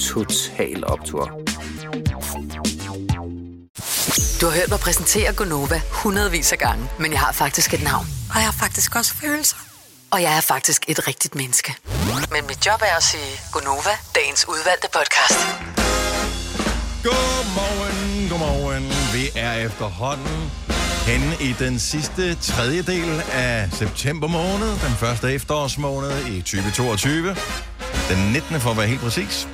Speaker 12: Total Optor.
Speaker 4: Du har hørt mig præsentere Gonova hundredvis af gange, men jeg har faktisk et navn. Og jeg har faktisk også følelser. Og jeg er faktisk et rigtigt menneske. Men mit job er at sige Gonova, dagens udvalgte podcast.
Speaker 1: Godmorgen, godmorgen. Vi er efterhånden henne i den sidste tredjedel af september måned, den første efterårsmåned i 2022. Den 19. for at være helt præcis.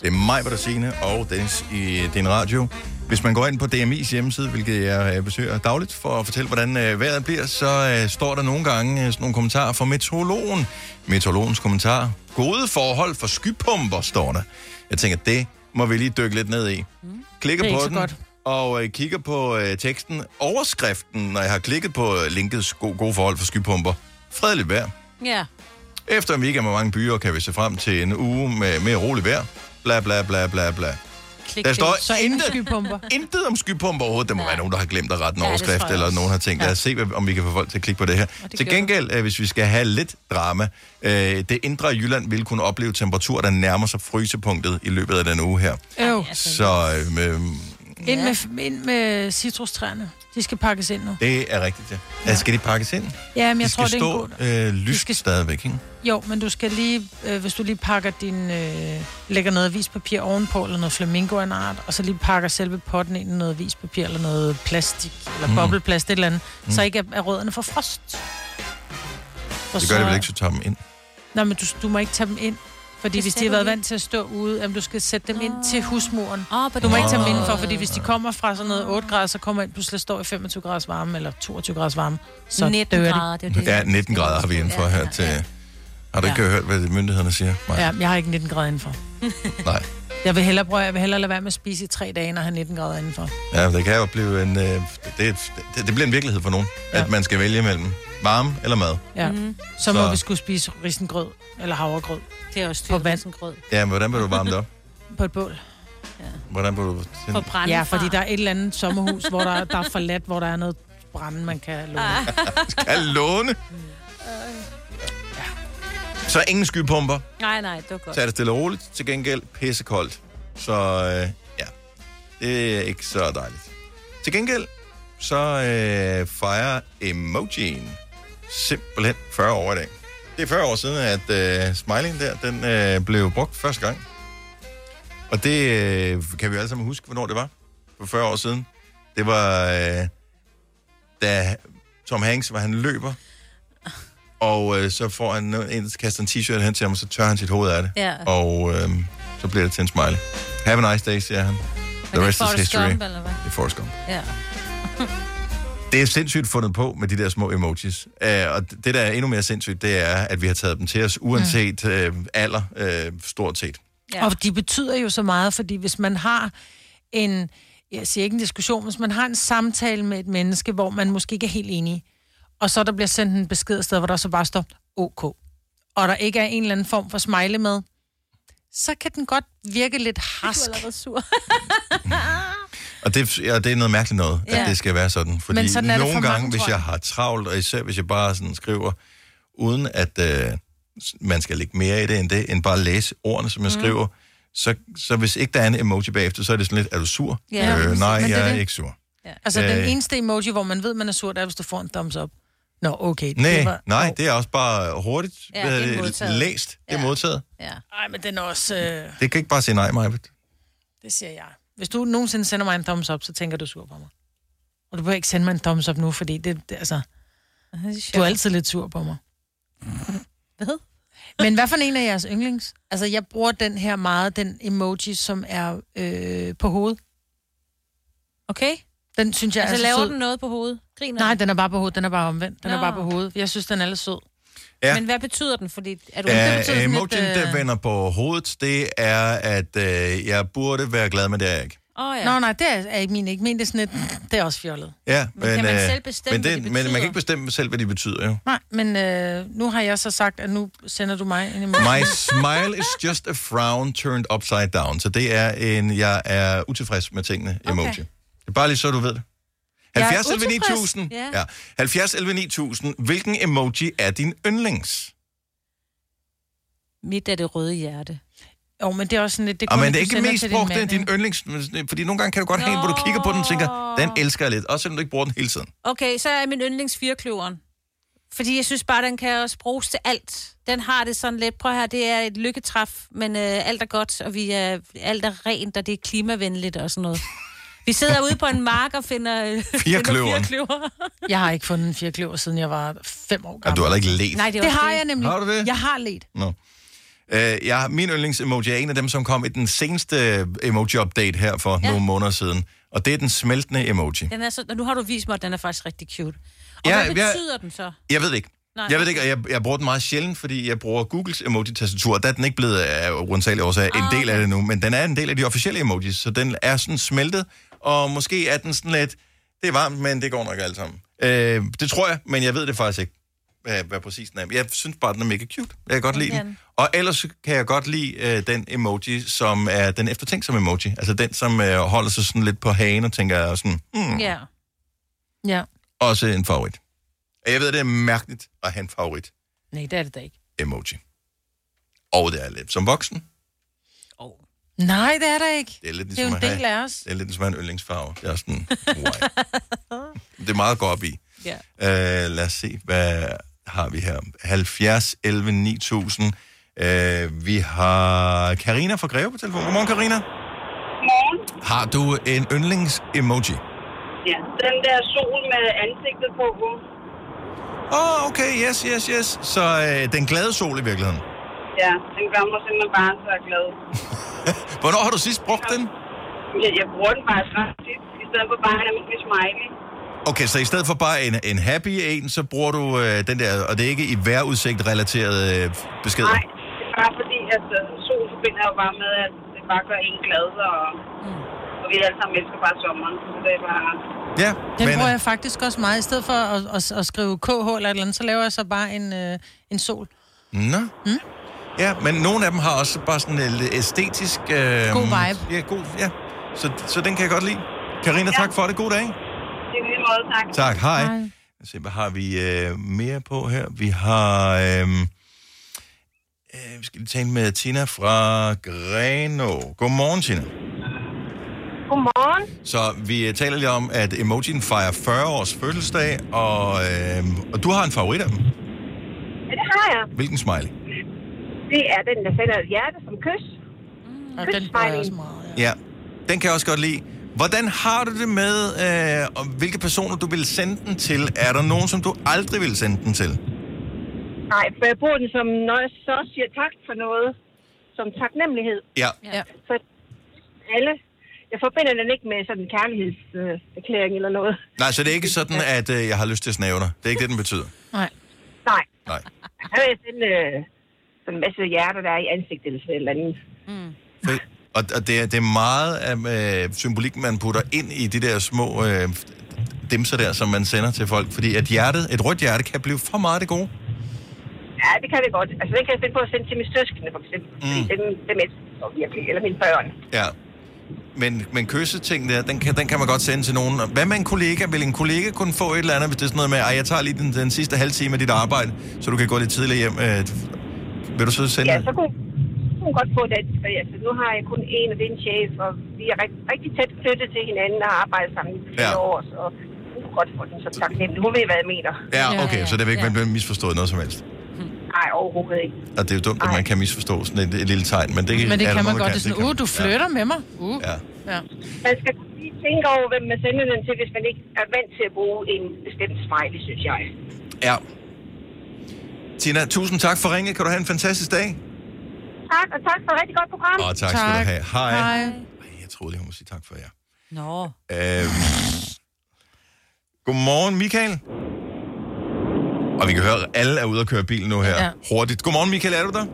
Speaker 1: Det er mig, der Signe, og Dennis i din radio. Hvis man går ind på DMI's hjemmeside, hvilket jeg øh, besøger dagligt for at fortælle, hvordan øh, vejret bliver, så øh, står der nogle gange sådan nogle kommentarer fra meteorologen. Meteorologens kommentar. Gode forhold for skypumper, står der. Jeg tænker, det må vi lige dykke lidt ned i. Klikker
Speaker 2: Det er
Speaker 1: på den,
Speaker 2: godt.
Speaker 1: og øh, kigger på øh, teksten. Overskriften, når jeg har klikket på linkets gode, gode forhold for skypumper. Fredeligt vejr.
Speaker 3: Ja.
Speaker 1: Efter en weekend med mange byer, kan vi se frem til en uge med mere rolig vejr. Bla, bla, bla, bla, bla.
Speaker 2: Klik
Speaker 1: Der
Speaker 2: det.
Speaker 1: står
Speaker 2: så ingen skypumper.
Speaker 1: Intet om skypumper overhovedet. Der må ja. være nogen, der har glemt at rette en
Speaker 2: Ja,
Speaker 1: overskrift, eller nogen har tænkt, lad os se, om vi kan få folk til at klikke på det her.
Speaker 2: det
Speaker 1: til gengæld, øh, hvis vi skal have lidt drama, øh, det indre Jylland vil kunne opleve temperaturer, der nærmer sig frysepunktet i løbet af den uge her.
Speaker 2: Øv.
Speaker 1: Så øh, med,
Speaker 2: Ind med, ind med citrustræerne. De skal pakkes ind nu.
Speaker 1: det er rigtigt, ja. ja. Skal de pakkes ind?
Speaker 2: Ja, men jeg
Speaker 1: de
Speaker 2: tror, det er en
Speaker 1: stå øh, lyst skal... stadigvæk, ikke?
Speaker 2: Jo, men du skal lige, øh, hvis du lige pakker din, øh, lægger noget avispapir ovenpå, eller noget flamingo en art, og så lige pakker selve potten ind i noget avispapir, eller noget plastik, eller
Speaker 1: Mm.
Speaker 2: bobleplast, et eller andet,
Speaker 1: Mm.
Speaker 2: så ikke er, er rødderne for frost. For
Speaker 1: Det gør det vel ikke, så tager dem ind.
Speaker 2: Nej, men du, du må ikke tage dem ind. Fordi
Speaker 3: Det
Speaker 2: hvis de har været vant til at stå ude, jamen, du skal sætte dem ind til husmuren.
Speaker 3: Oh,
Speaker 2: Du må ikke tage dem indenfor, fordi hvis de kommer fra sådan noget 8 grader, så kommer ind pludselig står i 25 graders varme, eller 22 graders varme. Så
Speaker 3: 19
Speaker 2: dør de.
Speaker 3: grader, det er det.
Speaker 1: Ja, 19 grader har vi indenfor her til... Har du ikke hørt, hvad myndighederne siger? Nej.
Speaker 2: Ja, jeg har ikke 19 grader indenfor.
Speaker 1: Nej.
Speaker 2: Jeg vil hellere prøve, jeg vil hellere lade være med at spise i tre dage, at have 19 grader indenfor.
Speaker 1: Ja, det kan jo blive en... Øh, det, det, det bliver en virkelighed for nogen, ja. at man skal vælge mellem varme eller mad.
Speaker 2: Ja. Mm. Så må
Speaker 1: Så-
Speaker 2: vi skulle spise risengrød, eller havregrød.
Speaker 3: Det er også
Speaker 2: På vand.
Speaker 3: grød.
Speaker 1: Ja, men hvordan vil du varme det op?
Speaker 2: På et bål.
Speaker 1: Hvordan vil du...
Speaker 3: På brænde
Speaker 2: Ja, fordi der er et eller andet sommerhus, hvor der, der er forladt, hvor der er noget brænde, man kan låne.
Speaker 3: Ah.
Speaker 1: Skal låne? Så ingen skypumper.
Speaker 3: Nej, nej, det var godt.
Speaker 1: Så er det stille og roligt. Til gengæld pissekoldt. Så øh, ja, det er ikke så dejligt. Til gengæld, så øh, fejrer emojien simpelthen 40 år i dag. Det er 40 år siden, at øh, smileyen der, den øh, blev brugt første gang. Og det øh, kan vi alle sammen huske, hvornår det var. For 40 år siden. Det var, øh, da Tom Hanks, var han løber. Og øh, så får han en, kaster en t-shirt hen til ham, og så tør han sit hoved af det.
Speaker 3: Ja.
Speaker 1: Og øh, så bliver det til en smiley. Have a nice day, siger han. The rest is history.
Speaker 3: Gump, eller hvad?
Speaker 1: Det er Forrest Gump.
Speaker 3: Ja.
Speaker 1: Det er sindssygt fundet på med de der små emojis. Uh, og det, der er endnu mere sindssygt, det er, at vi har taget dem til os, uanset uh, alder, uh, stort set.
Speaker 2: Ja. Og de betyder jo så meget, fordi hvis man har en, jeg siger ikke en diskussion, hvis man har en samtale med et menneske, hvor man måske ikke er helt enige, og så der bliver sendt en besked sted, hvor der så bare står OK, og der ikke er en eller anden form for smiley med, så kan den godt virke lidt harsk.
Speaker 3: Du er allerede sur.
Speaker 1: Og det, ja, det er noget mærkeligt noget, ja. At det skal være sådan. Fordi
Speaker 2: Men sådan er det
Speaker 1: nogle
Speaker 2: for mange,
Speaker 1: gange, hvis jeg
Speaker 2: jeg.
Speaker 1: har travlt, og især hvis jeg bare sådan skriver, uden at øh, man skal lægge mere i det end det, end bare læse ordene, som jeg
Speaker 2: Mm.
Speaker 1: skriver, så, så hvis ikke der er en emoji bagefter, så er det sådan lidt, er du sur?
Speaker 2: Ja,
Speaker 1: øh, nej,
Speaker 2: Men det er
Speaker 1: jeg er
Speaker 2: det.
Speaker 1: ikke sur.
Speaker 2: Ja. Altså, øh, den eneste emoji, hvor man ved, man er sur, det er, hvis du får en thumbs up. Nå, okay.
Speaker 1: Nej,
Speaker 2: det var,
Speaker 1: nej, det er også bare hurtigt
Speaker 2: Ja, det er
Speaker 1: læst. Det er
Speaker 2: Ja.
Speaker 1: modtaget.
Speaker 3: Ja.
Speaker 2: Ej, men den er også... Øh,
Speaker 1: Det kan ikke bare sige nej, Majbet.
Speaker 2: det siger jeg. Hvis du nogensinde sender mig en thumbs up, så tænker du er sur på mig. Og du behøver ikke sende mig en thumbs up nu, fordi det, det altså... Du er altid lidt sur på mig.
Speaker 3: Hvad?
Speaker 2: Men hvad for en af jeres yndlings? Altså, jeg bruger den her meget, den emoji, som er øh, på hovedet.
Speaker 3: Okay.
Speaker 2: Den synes jeg
Speaker 3: Altså,
Speaker 2: er så
Speaker 3: laver
Speaker 2: sød.
Speaker 3: den noget på hovedet? Griner
Speaker 2: Nej,
Speaker 3: den?
Speaker 2: er bare på hovedet. Den er bare omvendt. Den
Speaker 3: Nå.
Speaker 2: er bare på hovedet. Jeg synes, den er lidt sød.
Speaker 1: Ja.
Speaker 3: Men hvad betyder den? Fordi er du
Speaker 1: Ja,
Speaker 2: sådan
Speaker 1: emojien,
Speaker 2: øh,
Speaker 1: der vender på hovedet, det er, at øh, jeg burde være glad, men det er jeg ikke.
Speaker 3: Åh, ja.
Speaker 2: Nå, nej, det er, er ikke min. Ikke min, det er sådan lidt, det er også fjollet.
Speaker 1: Ja,
Speaker 2: Men kan man
Speaker 1: øh,
Speaker 2: selv bestemme,
Speaker 1: men,
Speaker 2: hvad
Speaker 1: det,
Speaker 2: de
Speaker 1: men man kan ikke bestemme selv, hvad de betyder, jo.
Speaker 2: Nej, men øh, nu har jeg så sagt, at nu sender du mig en emoji.
Speaker 1: My smile is just a frown turned upside down. Så det er en, jeg er utilfreds med tingene emoji.
Speaker 2: Okay.
Speaker 1: Det er bare lige så, du ved det.
Speaker 3: Jeg er
Speaker 1: 70 11
Speaker 3: utilfreds.
Speaker 1: 9000.
Speaker 3: Ja.
Speaker 1: Ja. 70 11 9000. Hvilken emoji er din yndlings?
Speaker 3: Mit er det røde hjerte.
Speaker 2: Jo, men det er også sådan lidt... Det,
Speaker 1: Det
Speaker 2: kun,
Speaker 1: men det er ikke mest brugt, det er din yndlings. Fordi nogle gange kan du godt have en, hvor du kigger på den og tænker, den elsker jeg lidt. Også selvom du ikke bruger den hele tiden.
Speaker 3: Okay, så er min yndlings firkløveren. Fordi jeg synes bare, den kan også bruges til alt. Den har det sådan lidt, prøv her, det er et lykketræf, men øh, alt er godt, og vi er, alt er rent, og det er klimavenligt og sådan noget. Vi sidder ude på en mark og finder, øh, finder
Speaker 1: Firkløveren.
Speaker 3: firkløver.
Speaker 2: Jeg har ikke fundet en firkløver, siden jeg var fem år
Speaker 1: Ja,
Speaker 2: gammel.
Speaker 1: du har ikke let.
Speaker 3: Nej, det,
Speaker 2: Det har jeg nemlig.
Speaker 1: Har du det?
Speaker 2: Jeg har let.
Speaker 1: Nå. Øh, jeg, min yndlings-emoji er en af dem, som kom i den seneste emoji-update her for ja. nogle måneder siden. Og det er den smeltende emoji.
Speaker 3: Den er så, nu har du vist mig, at den er faktisk rigtig cute. Og
Speaker 1: Ja,
Speaker 3: hvad
Speaker 1: jeg-
Speaker 3: betyder den så?
Speaker 1: Jeg ved det ikke.
Speaker 3: Nej,
Speaker 1: jeg ved det ikke, og jeg, jeg bruger den meget sjældent, fordi jeg bruger Googles emoji-tastatur. Der er den ikke blevet af rundsagelige årsager en
Speaker 3: Ah,
Speaker 1: del af det nu, men den er en del af de officielle emojis, så den er sådan smeltet, og måske er den sådan lidt, det er varmt, men det går nok alt sammen. Øh, det tror jeg, men jeg ved det faktisk ikke, hvad, hvad præcis den er. Jeg synes bare, den er mega cute. Jeg kan godt lide den. Og ellers kan jeg godt lide øh, den emoji, som er den eftertænksomme emoji. Altså den, som øh, holder sig sådan lidt på hagen og tænker sådan, hmm,
Speaker 3: Ja.
Speaker 2: Ja.
Speaker 1: også en favorit. Jeg ved, det er mærkeligt at have en favorit
Speaker 2: Nej, det er det da ikke.
Speaker 1: emoji. Og det er lidt som voksen.
Speaker 2: Nej, det er der ikke.
Speaker 1: Det er lidt
Speaker 2: Det er jo
Speaker 1: ligesom
Speaker 2: en
Speaker 1: at have,
Speaker 2: del af os.
Speaker 1: Det er lidt ligesom en yndlingsfarve. Det er sådan, why? det er meget at gå op i.
Speaker 3: Ja.
Speaker 1: Uh, lad os se, hvad har vi her? 70, 11, 9000. Uh, vi har Karina fra Greve på telefon. Godmorgen, Karina.
Speaker 9: Godmorgen.
Speaker 1: Har du en yndlings-emoji?
Speaker 9: Ja, den der sol med ansigtet på.
Speaker 1: Åh, oh, okay, yes, yes, yes. Så uh, den glade sol i virkeligheden.
Speaker 9: Ja, den gør mig simpelthen bare så glad.
Speaker 1: Hvornår har du sidst brugt den?
Speaker 9: Jeg, jeg bruger den faktisk ret tit, i stedet for bare en almindelig smiley.
Speaker 1: Okay, så i stedet for bare en, en happy en, så bruger du øh, den der, og det er ikke i vejrudsigt-relaterede øh, beskeder?
Speaker 9: Nej, det er bare fordi, at uh, sol forbinder jo bare med, at det bare gør en glad, og, mm. og vi alle sammen elsker bare sommeren. Så det er bare...
Speaker 1: Ja,
Speaker 2: Den
Speaker 1: men,
Speaker 2: bruger jeg faktisk også meget. I stedet for at, at, at skrive KH eller et eller andet, så laver jeg så bare en, øh, en sol.
Speaker 1: Nå.
Speaker 2: Mm?
Speaker 1: Ja, men nogle af dem har også bare sådan en lidt æstetisk... Øh,
Speaker 2: God vibe.
Speaker 1: Ja, god, ja. Så, så den kan jeg godt lide. Karina, ja. tak for det. God dag.
Speaker 9: Det er lige måde, tak.
Speaker 1: Tak, hej. hej. Lad os se, hvad har vi øh, mere på her? Vi har... Øh, øh, vi skal lige tale med Tina fra Greno. Godmorgen, Tina.
Speaker 9: Godmorgen.
Speaker 1: Så vi øh, taler lige om, at emojien fejrer 40 års fødselsdag, og, øh, og du har en favorit af dem.
Speaker 9: Ja, det har jeg.
Speaker 1: Hvilken smiley?
Speaker 9: Det er den, der sender et hjerte som kys. Kystsmiley.
Speaker 1: Ja, den kan jeg også godt lide. Hvordan har du det med, øh, og hvilke personer du vil sende den til? Er der nogen, som du aldrig vil sende den til?
Speaker 9: Nej, for jeg bruger den som, når jeg så siger tak for noget, som taknemmelighed.
Speaker 1: Ja.
Speaker 2: ja.
Speaker 9: Så alle, jeg forbinder den ikke med sådan en kærlighedserklæring eller noget.
Speaker 1: Nej, så det er ikke sådan, at øh, jeg har lyst til at snæve dig. Det er ikke det, den betyder.
Speaker 2: Nej.
Speaker 9: Nej.
Speaker 1: Nej.
Speaker 9: Så vil jeg sende øh, en masse hjerter, der er i ansigtet eller sådan et eller andet.
Speaker 1: Og, og det, er, det er meget af øh, symbolikken, man putter ind i de der små øh, dimser der, som man sender til folk. Fordi at hjertet, et rødt hjerte, kan blive for meget det gode.
Speaker 9: Ja, det kan det godt. Altså, det kan jeg finde på at sende til mine søskende, for eksempel. Mm. Fordi dem, dem elsker virkelig. Eller mine børn.
Speaker 1: Ja. Men, men kysseting der, den kan, den kan man godt sende til nogen. Hvad med en kollega? Vil en kollega kunne få et eller andet, hvis det er sådan noget med, at jeg tager lige den, den sidste halve time af dit arbejde, så du kan gå lidt tidligere hjem. Øh, vil du så sende
Speaker 9: Ja, så kunne så kunne hun godt få. For altså, nu har jeg kun en, og det er en chef, og vi er rigtig, rigtig tæt knyttet til hinanden og har arbejdet sammen i flere
Speaker 1: Ja.
Speaker 9: år, så hun kunne godt få den så taknemmelig. Hun ved, hvad jeg mener.
Speaker 1: Ja, okay, så det vil ikke ja. blive misforstået noget som helst.
Speaker 9: Nej, overhovedet ikke.
Speaker 1: Og det er jo dumt, at man kan misforstå sådan et, et lille tegn, men det,
Speaker 2: Men det
Speaker 1: er
Speaker 2: kan man
Speaker 1: der
Speaker 2: godt. Det er sådan,
Speaker 1: kan
Speaker 2: uh, du flytter med mig. Uh.
Speaker 1: Ja.
Speaker 2: ja.
Speaker 9: Man skal lige tænke over, hvem man sender den til, hvis man ikke er vant til at bruge en bestemt smiley, synes jeg.
Speaker 1: Ja. Tina, tusind tak for ringet. Kan du have en fantastisk dag?
Speaker 9: Tak, og tak for et rigtig godt program.
Speaker 1: Og tak, skal du have. Hej.
Speaker 9: Hej.
Speaker 1: Ej, jeg troede lige, hun må sige tak for jer.
Speaker 3: Nå.
Speaker 1: Øhm. Godmorgen, Michael. Og vi kan høre, at alle er ude at køre bil nu her.
Speaker 15: Ja.
Speaker 1: Ja. Hurtigt. Godmorgen, Michael. Er du der?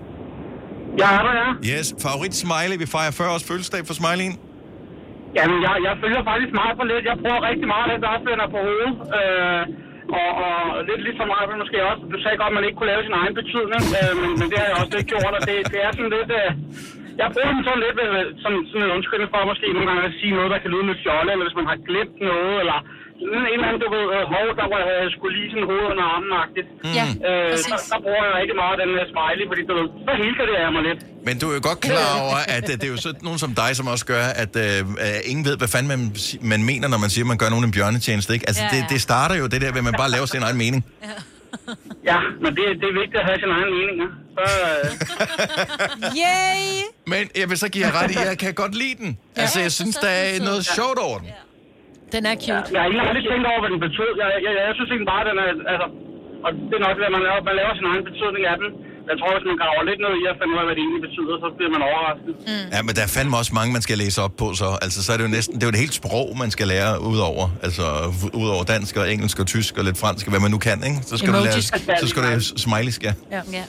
Speaker 15: Jeg er der, ja.
Speaker 1: Yes. Favorit Smiley. Vi fejrer 40 års fødselsdag for Smiley'en.
Speaker 15: Jamen, jeg, jeg følger faktisk meget for lidt. Jeg bruger rigtig meget af det, der også vender på hovedet. Øh, og, og lidt ligesom mig, men måske også. Du sagde godt, at man ikke kunne lave sin egen betydning, øh, men, men det har jeg også lidt gjort, og det, det er sådan lidt... Øh, jeg bruger den sådan lidt øh, som sådan en undskyldning for måske nogle gange at sige noget, der kan lyde lidt fjollet, eller hvis man har glemt noget, eller sådan en eller anden, du ved, øh, hov, der var jeg skulle lige sådan hovedet under armen-agtigt.
Speaker 1: Ja,
Speaker 15: øh, så, der bruger jeg rigtig meget den her smiley, fordi du ved, så hilser det af mig lidt.
Speaker 1: Men du er jo godt klar over, at øh, det er jo sådan nogen som dig, som også gør, at øh, ingen ved, hvad fanden man, man mener, når man siger, at man gør nogen en bjørnetjeneste. Ikke? Altså,
Speaker 15: ja,
Speaker 1: ja. Det, det starter jo det der ved, at man bare laver sin egen mening.
Speaker 15: Ja, men det, det er vigtigt at have sin egen mening, ja. Så, øh,
Speaker 3: Yay!
Speaker 1: Men jeg vil så give jer ret i, at jeg kan godt lide den. Ja, altså, jeg synes, der er noget sjovt over den.
Speaker 2: Den er cute.
Speaker 15: Jeg har egentlig aldrig tænkt over, hvad den betød. Jeg, jeg, jeg, jeg synes egentlig bare, den er... Altså, og det er nok, at man laver, man laver sin egen betydning af den. Jeg tror, hvis man graver lidt ned i at finde ud af, hvad det egentlig betyder, så bliver man overrasket.
Speaker 1: Mm. Ja, men der er fandme også mange, man skal læse op på, så. Altså, så er det jo næsten... Det er jo et helt sprog, man skal lære udover. Altså, udover dansk og engelsk og tysk og lidt fransk, hvad man nu kan, ikke? Så skal du lære... Så skal du lære smileysk, ja.
Speaker 2: Ja. ja.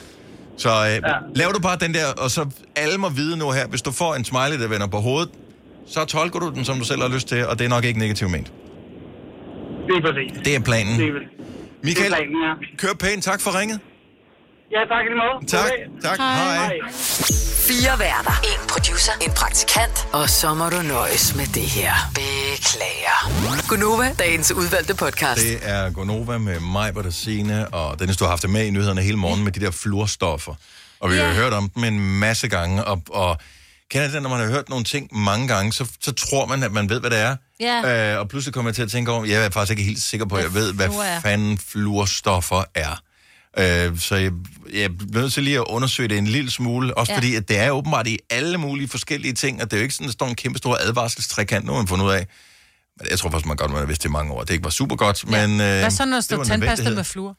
Speaker 1: Så øh, ja. laver du bare den der, og så alle må vide nu her, hvis du får en smiley, der vender på hovedet, så tolker du den, som du selv har lyst til, og det er nok ikke negativt ment.
Speaker 15: Lige præcis.
Speaker 1: Det er planen.
Speaker 15: Det er, det er planen, ja.
Speaker 1: kør pænt. Tak for ringet.
Speaker 15: Ja, tak i lige måde.
Speaker 1: Tak. Tak. Hej. Hej.
Speaker 4: Fire værter. En producer. En praktikant. Og så må du nøjes med det her. Beklager. Gunova, dagens udvalgte podcast.
Speaker 1: Det er Gonova med mig, Bertasine, og Dennis, du har haft det med i nyhederne hele morgen med de der fluorstoffer. Og vi har hørt om dem en masse gange, og, og kender det, når man har hørt nogle ting mange gange, så, så tror man, at man ved, hvad det er.
Speaker 3: Ja.
Speaker 1: Øh, og pludselig kommer jeg til at tænke over, jeg er faktisk ikke helt sikker på, at jeg ved, hvad fanden fluorstoffer er. Øh, så jeg, jeg bliver nødt til lige at undersøge det en lille smule, også
Speaker 3: Ja.
Speaker 1: ja. fordi, at det er åbenbart i alle mulige forskellige ting, og det er jo ikke sådan, at der står en kæmpe stor advarselstrækant, nu har man fundet ud af. Men jeg tror faktisk, man godt må have vidst det i mange år. Det ikke var super godt, men... Øh,
Speaker 2: Hvad så, når der står tandpasta med fluor?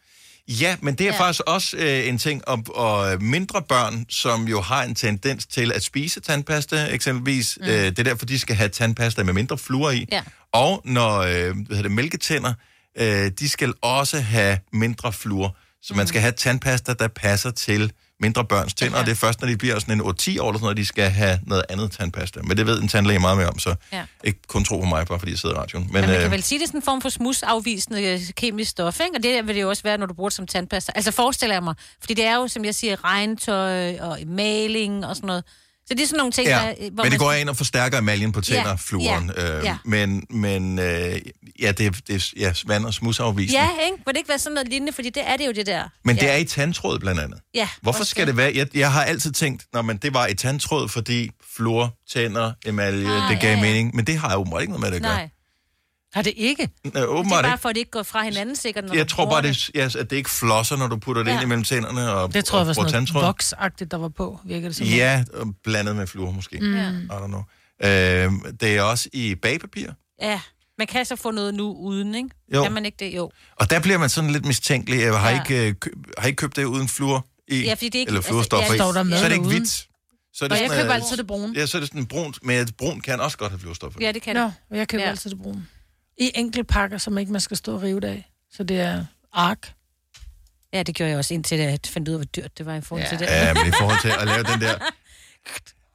Speaker 1: Ja, men det er
Speaker 2: Ja.
Speaker 1: ja. faktisk også øh, en ting, og, og mindre børn, som jo har en tendens til at spise tandpasta, eksempelvis, mm. øh, det er derfor, de skal have tandpasta med mindre fluor i.
Speaker 3: Ja.
Speaker 1: Og når øh, hvad hedder det, mælketænder, øh, de skal også have mindre fluor. Så man skal have tandpasta, der passer til mindre børns tænder, ja. og det er først, når de bliver sådan en 8-10 år, eller sådan noget, de skal have noget andet tandpasta. Men det ved en tandlæge meget mere om, så
Speaker 3: Ja.
Speaker 1: ikke kun tro på mig, bare fordi jeg sidder i radioen.
Speaker 3: Men, Men man
Speaker 1: øh,
Speaker 3: kan vel sige, det er sådan en form for smusafvisende øh, kemisk stof, ikke? Og det vil det jo også være, når du bruger det som tandpasta. Altså forestiller jeg mig. Fordi det er jo, som jeg siger, regntøj og maling og sådan noget. Så det er sådan nogle ting,
Speaker 1: Ja,
Speaker 3: der, øh, hvor
Speaker 1: men det går ind og forstærker emaljen på tænder,
Speaker 3: Ja,
Speaker 1: fluoren.
Speaker 3: ja,
Speaker 1: øh,
Speaker 3: ja.
Speaker 1: Men, men øh, ja, det, det ja, vand- og smusafvisende.
Speaker 3: Ja, ikke? Må det ikke være sådan noget lignende? Fordi det er det jo, det der.
Speaker 1: Men
Speaker 3: ja.
Speaker 1: det er i tandtråd blandt andet.
Speaker 3: Ja,
Speaker 1: Hvorfor
Speaker 3: også
Speaker 1: skal det være? Jeg, jeg har altid tænkt, når man det var i tandtråd, fordi fluor, tænder, emalje,
Speaker 3: Ah,
Speaker 1: det gav
Speaker 3: ja, ja.
Speaker 1: mening. Men det har jo ikke noget med det at gøre.
Speaker 3: Nej.
Speaker 2: Har det ikke?
Speaker 1: Øh,
Speaker 3: Det er bare
Speaker 1: ikke.
Speaker 3: for, at det ikke går fra hinanden sikkert, når
Speaker 1: Jeg tror bare, det, ja, at det ikke flosser, når du putter det
Speaker 3: Ja.
Speaker 1: ind imellem tænderne og,
Speaker 2: Det tror jeg var
Speaker 1: og
Speaker 2: sådan noget voksagtigt, der var på, virker det som.
Speaker 1: Ja, og blandet med fluor måske.
Speaker 2: Mm.
Speaker 1: I don't know. Øh, det er også i bagpapir.
Speaker 3: Ja, man kan så få noget nu uden, ikke?
Speaker 1: Jo.
Speaker 3: Kan man ikke det? Jo.
Speaker 1: Og der bliver man sådan lidt mistænkelig. Jeg har,
Speaker 3: Ja.
Speaker 1: ikke, øh, har I ikke købt det uden fluor i?
Speaker 3: Ja, fordi det er ikke-
Speaker 1: eller fluorstoffer
Speaker 3: altså, ja,
Speaker 1: i?
Speaker 3: står der med
Speaker 1: så er det ikke hvidt. Så er
Speaker 2: Og jeg
Speaker 1: sådan,
Speaker 2: køber
Speaker 1: øh,
Speaker 2: altid det brune.
Speaker 1: Ja, så er det sådan brunt, men brunt kan også godt have fluorstoffer.
Speaker 3: Ja, det kan
Speaker 2: Nå,
Speaker 3: det.
Speaker 2: og jeg køber
Speaker 3: ja.
Speaker 2: altid det brune. I enkelte pakker, som ikke man skal stå og rive det af. Så det er ark.
Speaker 3: Ja, det gjorde jeg også, indtil jeg fandt ud af, hvor dyrt det var i forhold
Speaker 2: Ja.
Speaker 3: til det.
Speaker 1: Ja, men i forhold til at lave den der...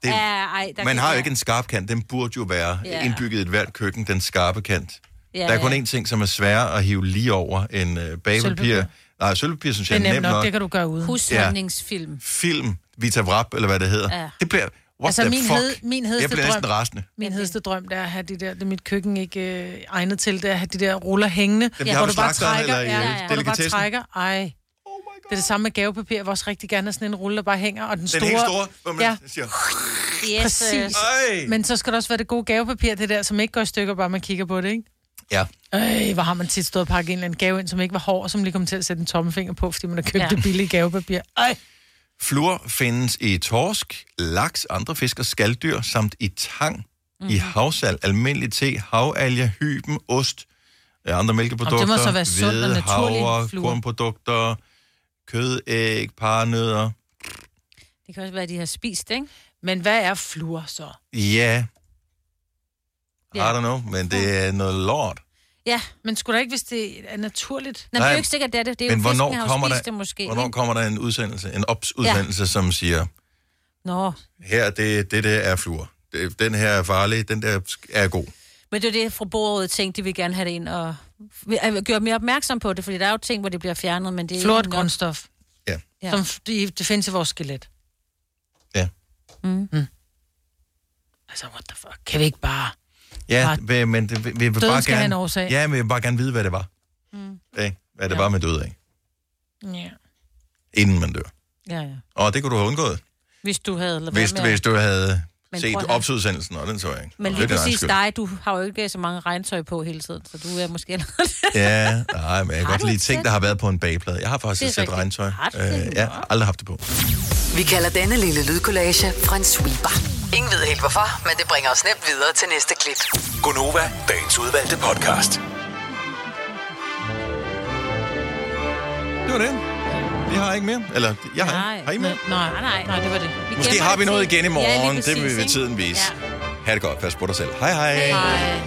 Speaker 1: Det,
Speaker 3: ja, ej, der
Speaker 1: man har jo ikke en skarp kant. Den burde jo være
Speaker 3: Ja.
Speaker 1: ja. indbygget i et hvert køkken, den skarpe kant.
Speaker 3: Ja,
Speaker 1: Ja, der er kun
Speaker 3: ja.
Speaker 1: én ting, som er sværere at hive lige over end øh, bagpapir.
Speaker 2: Sølvpapir.
Speaker 1: Nej, sølvpapir synes
Speaker 2: Det
Speaker 1: jeg
Speaker 2: er nemt nok, det kan du gøre uden.
Speaker 3: Husholdningsfilm.
Speaker 1: Film, Vita Vrap, eller hvad det hedder.
Speaker 3: Ja.
Speaker 1: Det bliver... What
Speaker 2: altså,
Speaker 1: the
Speaker 2: min,
Speaker 1: fuck?
Speaker 2: hed, min hedeste
Speaker 1: jeg bliver
Speaker 2: drøm,
Speaker 1: rasende.
Speaker 2: Min hedeste drøm, det er at have de der, det er mit køkken ikke øh, egnet til, det er at have de der ruller hængende,
Speaker 1: Dem, de har
Speaker 2: hvor du bare trækker,
Speaker 1: eller
Speaker 2: ja,
Speaker 1: øh,
Speaker 2: ja, hvor du bare trækker, ej. Det er det samme med gavepapir. Jeg vil også rigtig gerne have sådan en rulle, der bare hænger. Og den,
Speaker 1: Den
Speaker 2: store,
Speaker 1: helt store, hvor man
Speaker 2: ja,
Speaker 1: siger...
Speaker 3: Yes,
Speaker 2: præcis.
Speaker 1: Ej.
Speaker 2: Men så skal der også være det gode gavepapir, det der, som ikke går i stykker, bare man kigger på det, ikke?
Speaker 1: Ja.
Speaker 2: Ej, hvor har man tit stået og pakket en eller anden gave ind, som ikke var hård, og som lige kom til at sætte en tommefinger på, fordi man har købt
Speaker 3: Ja.
Speaker 2: ja. det billige gavepapir. Ej.
Speaker 1: Fluor findes i torsk, laks, andre fisk og skalddyr, samt i tang, mm-hmm. i havsal, almindelig te, havalger, hyben, ost, øh, andre mælkeprodukter,
Speaker 2: det må så være sund og
Speaker 1: hvede,
Speaker 2: naturlig
Speaker 1: havre, kornprodukter, kød, æg, parnødder.
Speaker 3: Det kan også være, at de har spist, ikke?
Speaker 2: Men hvad er fluor så?
Speaker 1: Ja, I
Speaker 3: Ja.
Speaker 1: don't know, men det er noget lort.
Speaker 3: Ja.
Speaker 2: Men skulle der ikke, hvis det er naturligt?
Speaker 3: Nå, det er jo ikke sikkert, det er det. Det er
Speaker 1: men
Speaker 3: jo
Speaker 1: hvornår
Speaker 3: fisken
Speaker 1: kommer, der,
Speaker 3: det måske.
Speaker 1: hvornår
Speaker 3: ikke?
Speaker 1: kommer der en udsendelse, en ops-udsendelse, ja. som siger,
Speaker 3: Nå,
Speaker 1: her, det, det der er fluor. Det, den her er farlig, den der er god.
Speaker 3: men det er det, fra bordet tænkte, de vil gerne have det ind og gøre mere opmærksom på det, fordi der er jo ting, hvor det bliver fjernet, men det er nok.
Speaker 2: grundstof,
Speaker 1: Ja.
Speaker 3: Ja.
Speaker 2: som det, det findes i vores skelet.
Speaker 1: Ja.
Speaker 3: Mm.
Speaker 2: Altså, what the fuck? Kan vi ikke bare...
Speaker 1: Ja,
Speaker 2: Bare-
Speaker 1: vi- men det, vi, vi vil
Speaker 2: Døden
Speaker 1: bare
Speaker 2: skal have
Speaker 1: gerne...
Speaker 2: en årsag.
Speaker 1: Ja, men vi vil bare gerne vide, hvad det var.
Speaker 3: Mm.
Speaker 1: Ikke? Hvad det
Speaker 2: Ja.
Speaker 1: var med død af,
Speaker 2: Ja.
Speaker 1: inden man dør.
Speaker 3: Ja, ja.
Speaker 1: Og det kunne du have undgået,
Speaker 3: Hvis du havde
Speaker 1: hvis,
Speaker 3: med...
Speaker 1: hvis du havde
Speaker 3: Men
Speaker 1: set opsudsendelsen, og den så jeg ikke.
Speaker 3: Men lige præcis dig, du har jo ikke så mange regntøj på hele tiden, så du er måske allerede...
Speaker 1: Ja, nej, men jeg kan
Speaker 3: Har
Speaker 1: godt lide ting, der har været på en bagplade. Jeg har faktisk
Speaker 4: Det
Speaker 1: et sæt
Speaker 4: rigtigt.
Speaker 1: regntøj.
Speaker 4: Har du
Speaker 1: Øh, ja, aldrig haft det på.
Speaker 4: Vi kalder denne lille lydkollage en sweeper. Ingen ved helt hvorfor, men det bringer os nemt videre til næste klip.
Speaker 8: Gunova, dagens udvalgte podcast.
Speaker 1: Det var det. Vi har ikke mere. Eller, jeg har,
Speaker 2: Nej,
Speaker 1: har I mere?
Speaker 2: nej, nej, nej, det var det. Vi
Speaker 1: Måske har vi noget igen i
Speaker 2: Ja,
Speaker 1: morgen.
Speaker 2: lige
Speaker 1: det vil
Speaker 2: præcis,
Speaker 1: vi
Speaker 2: ikke?
Speaker 1: tiden vise.
Speaker 2: Ja.
Speaker 1: Ha' det godt. Pas på dig selv. Hej hej.
Speaker 2: Hej.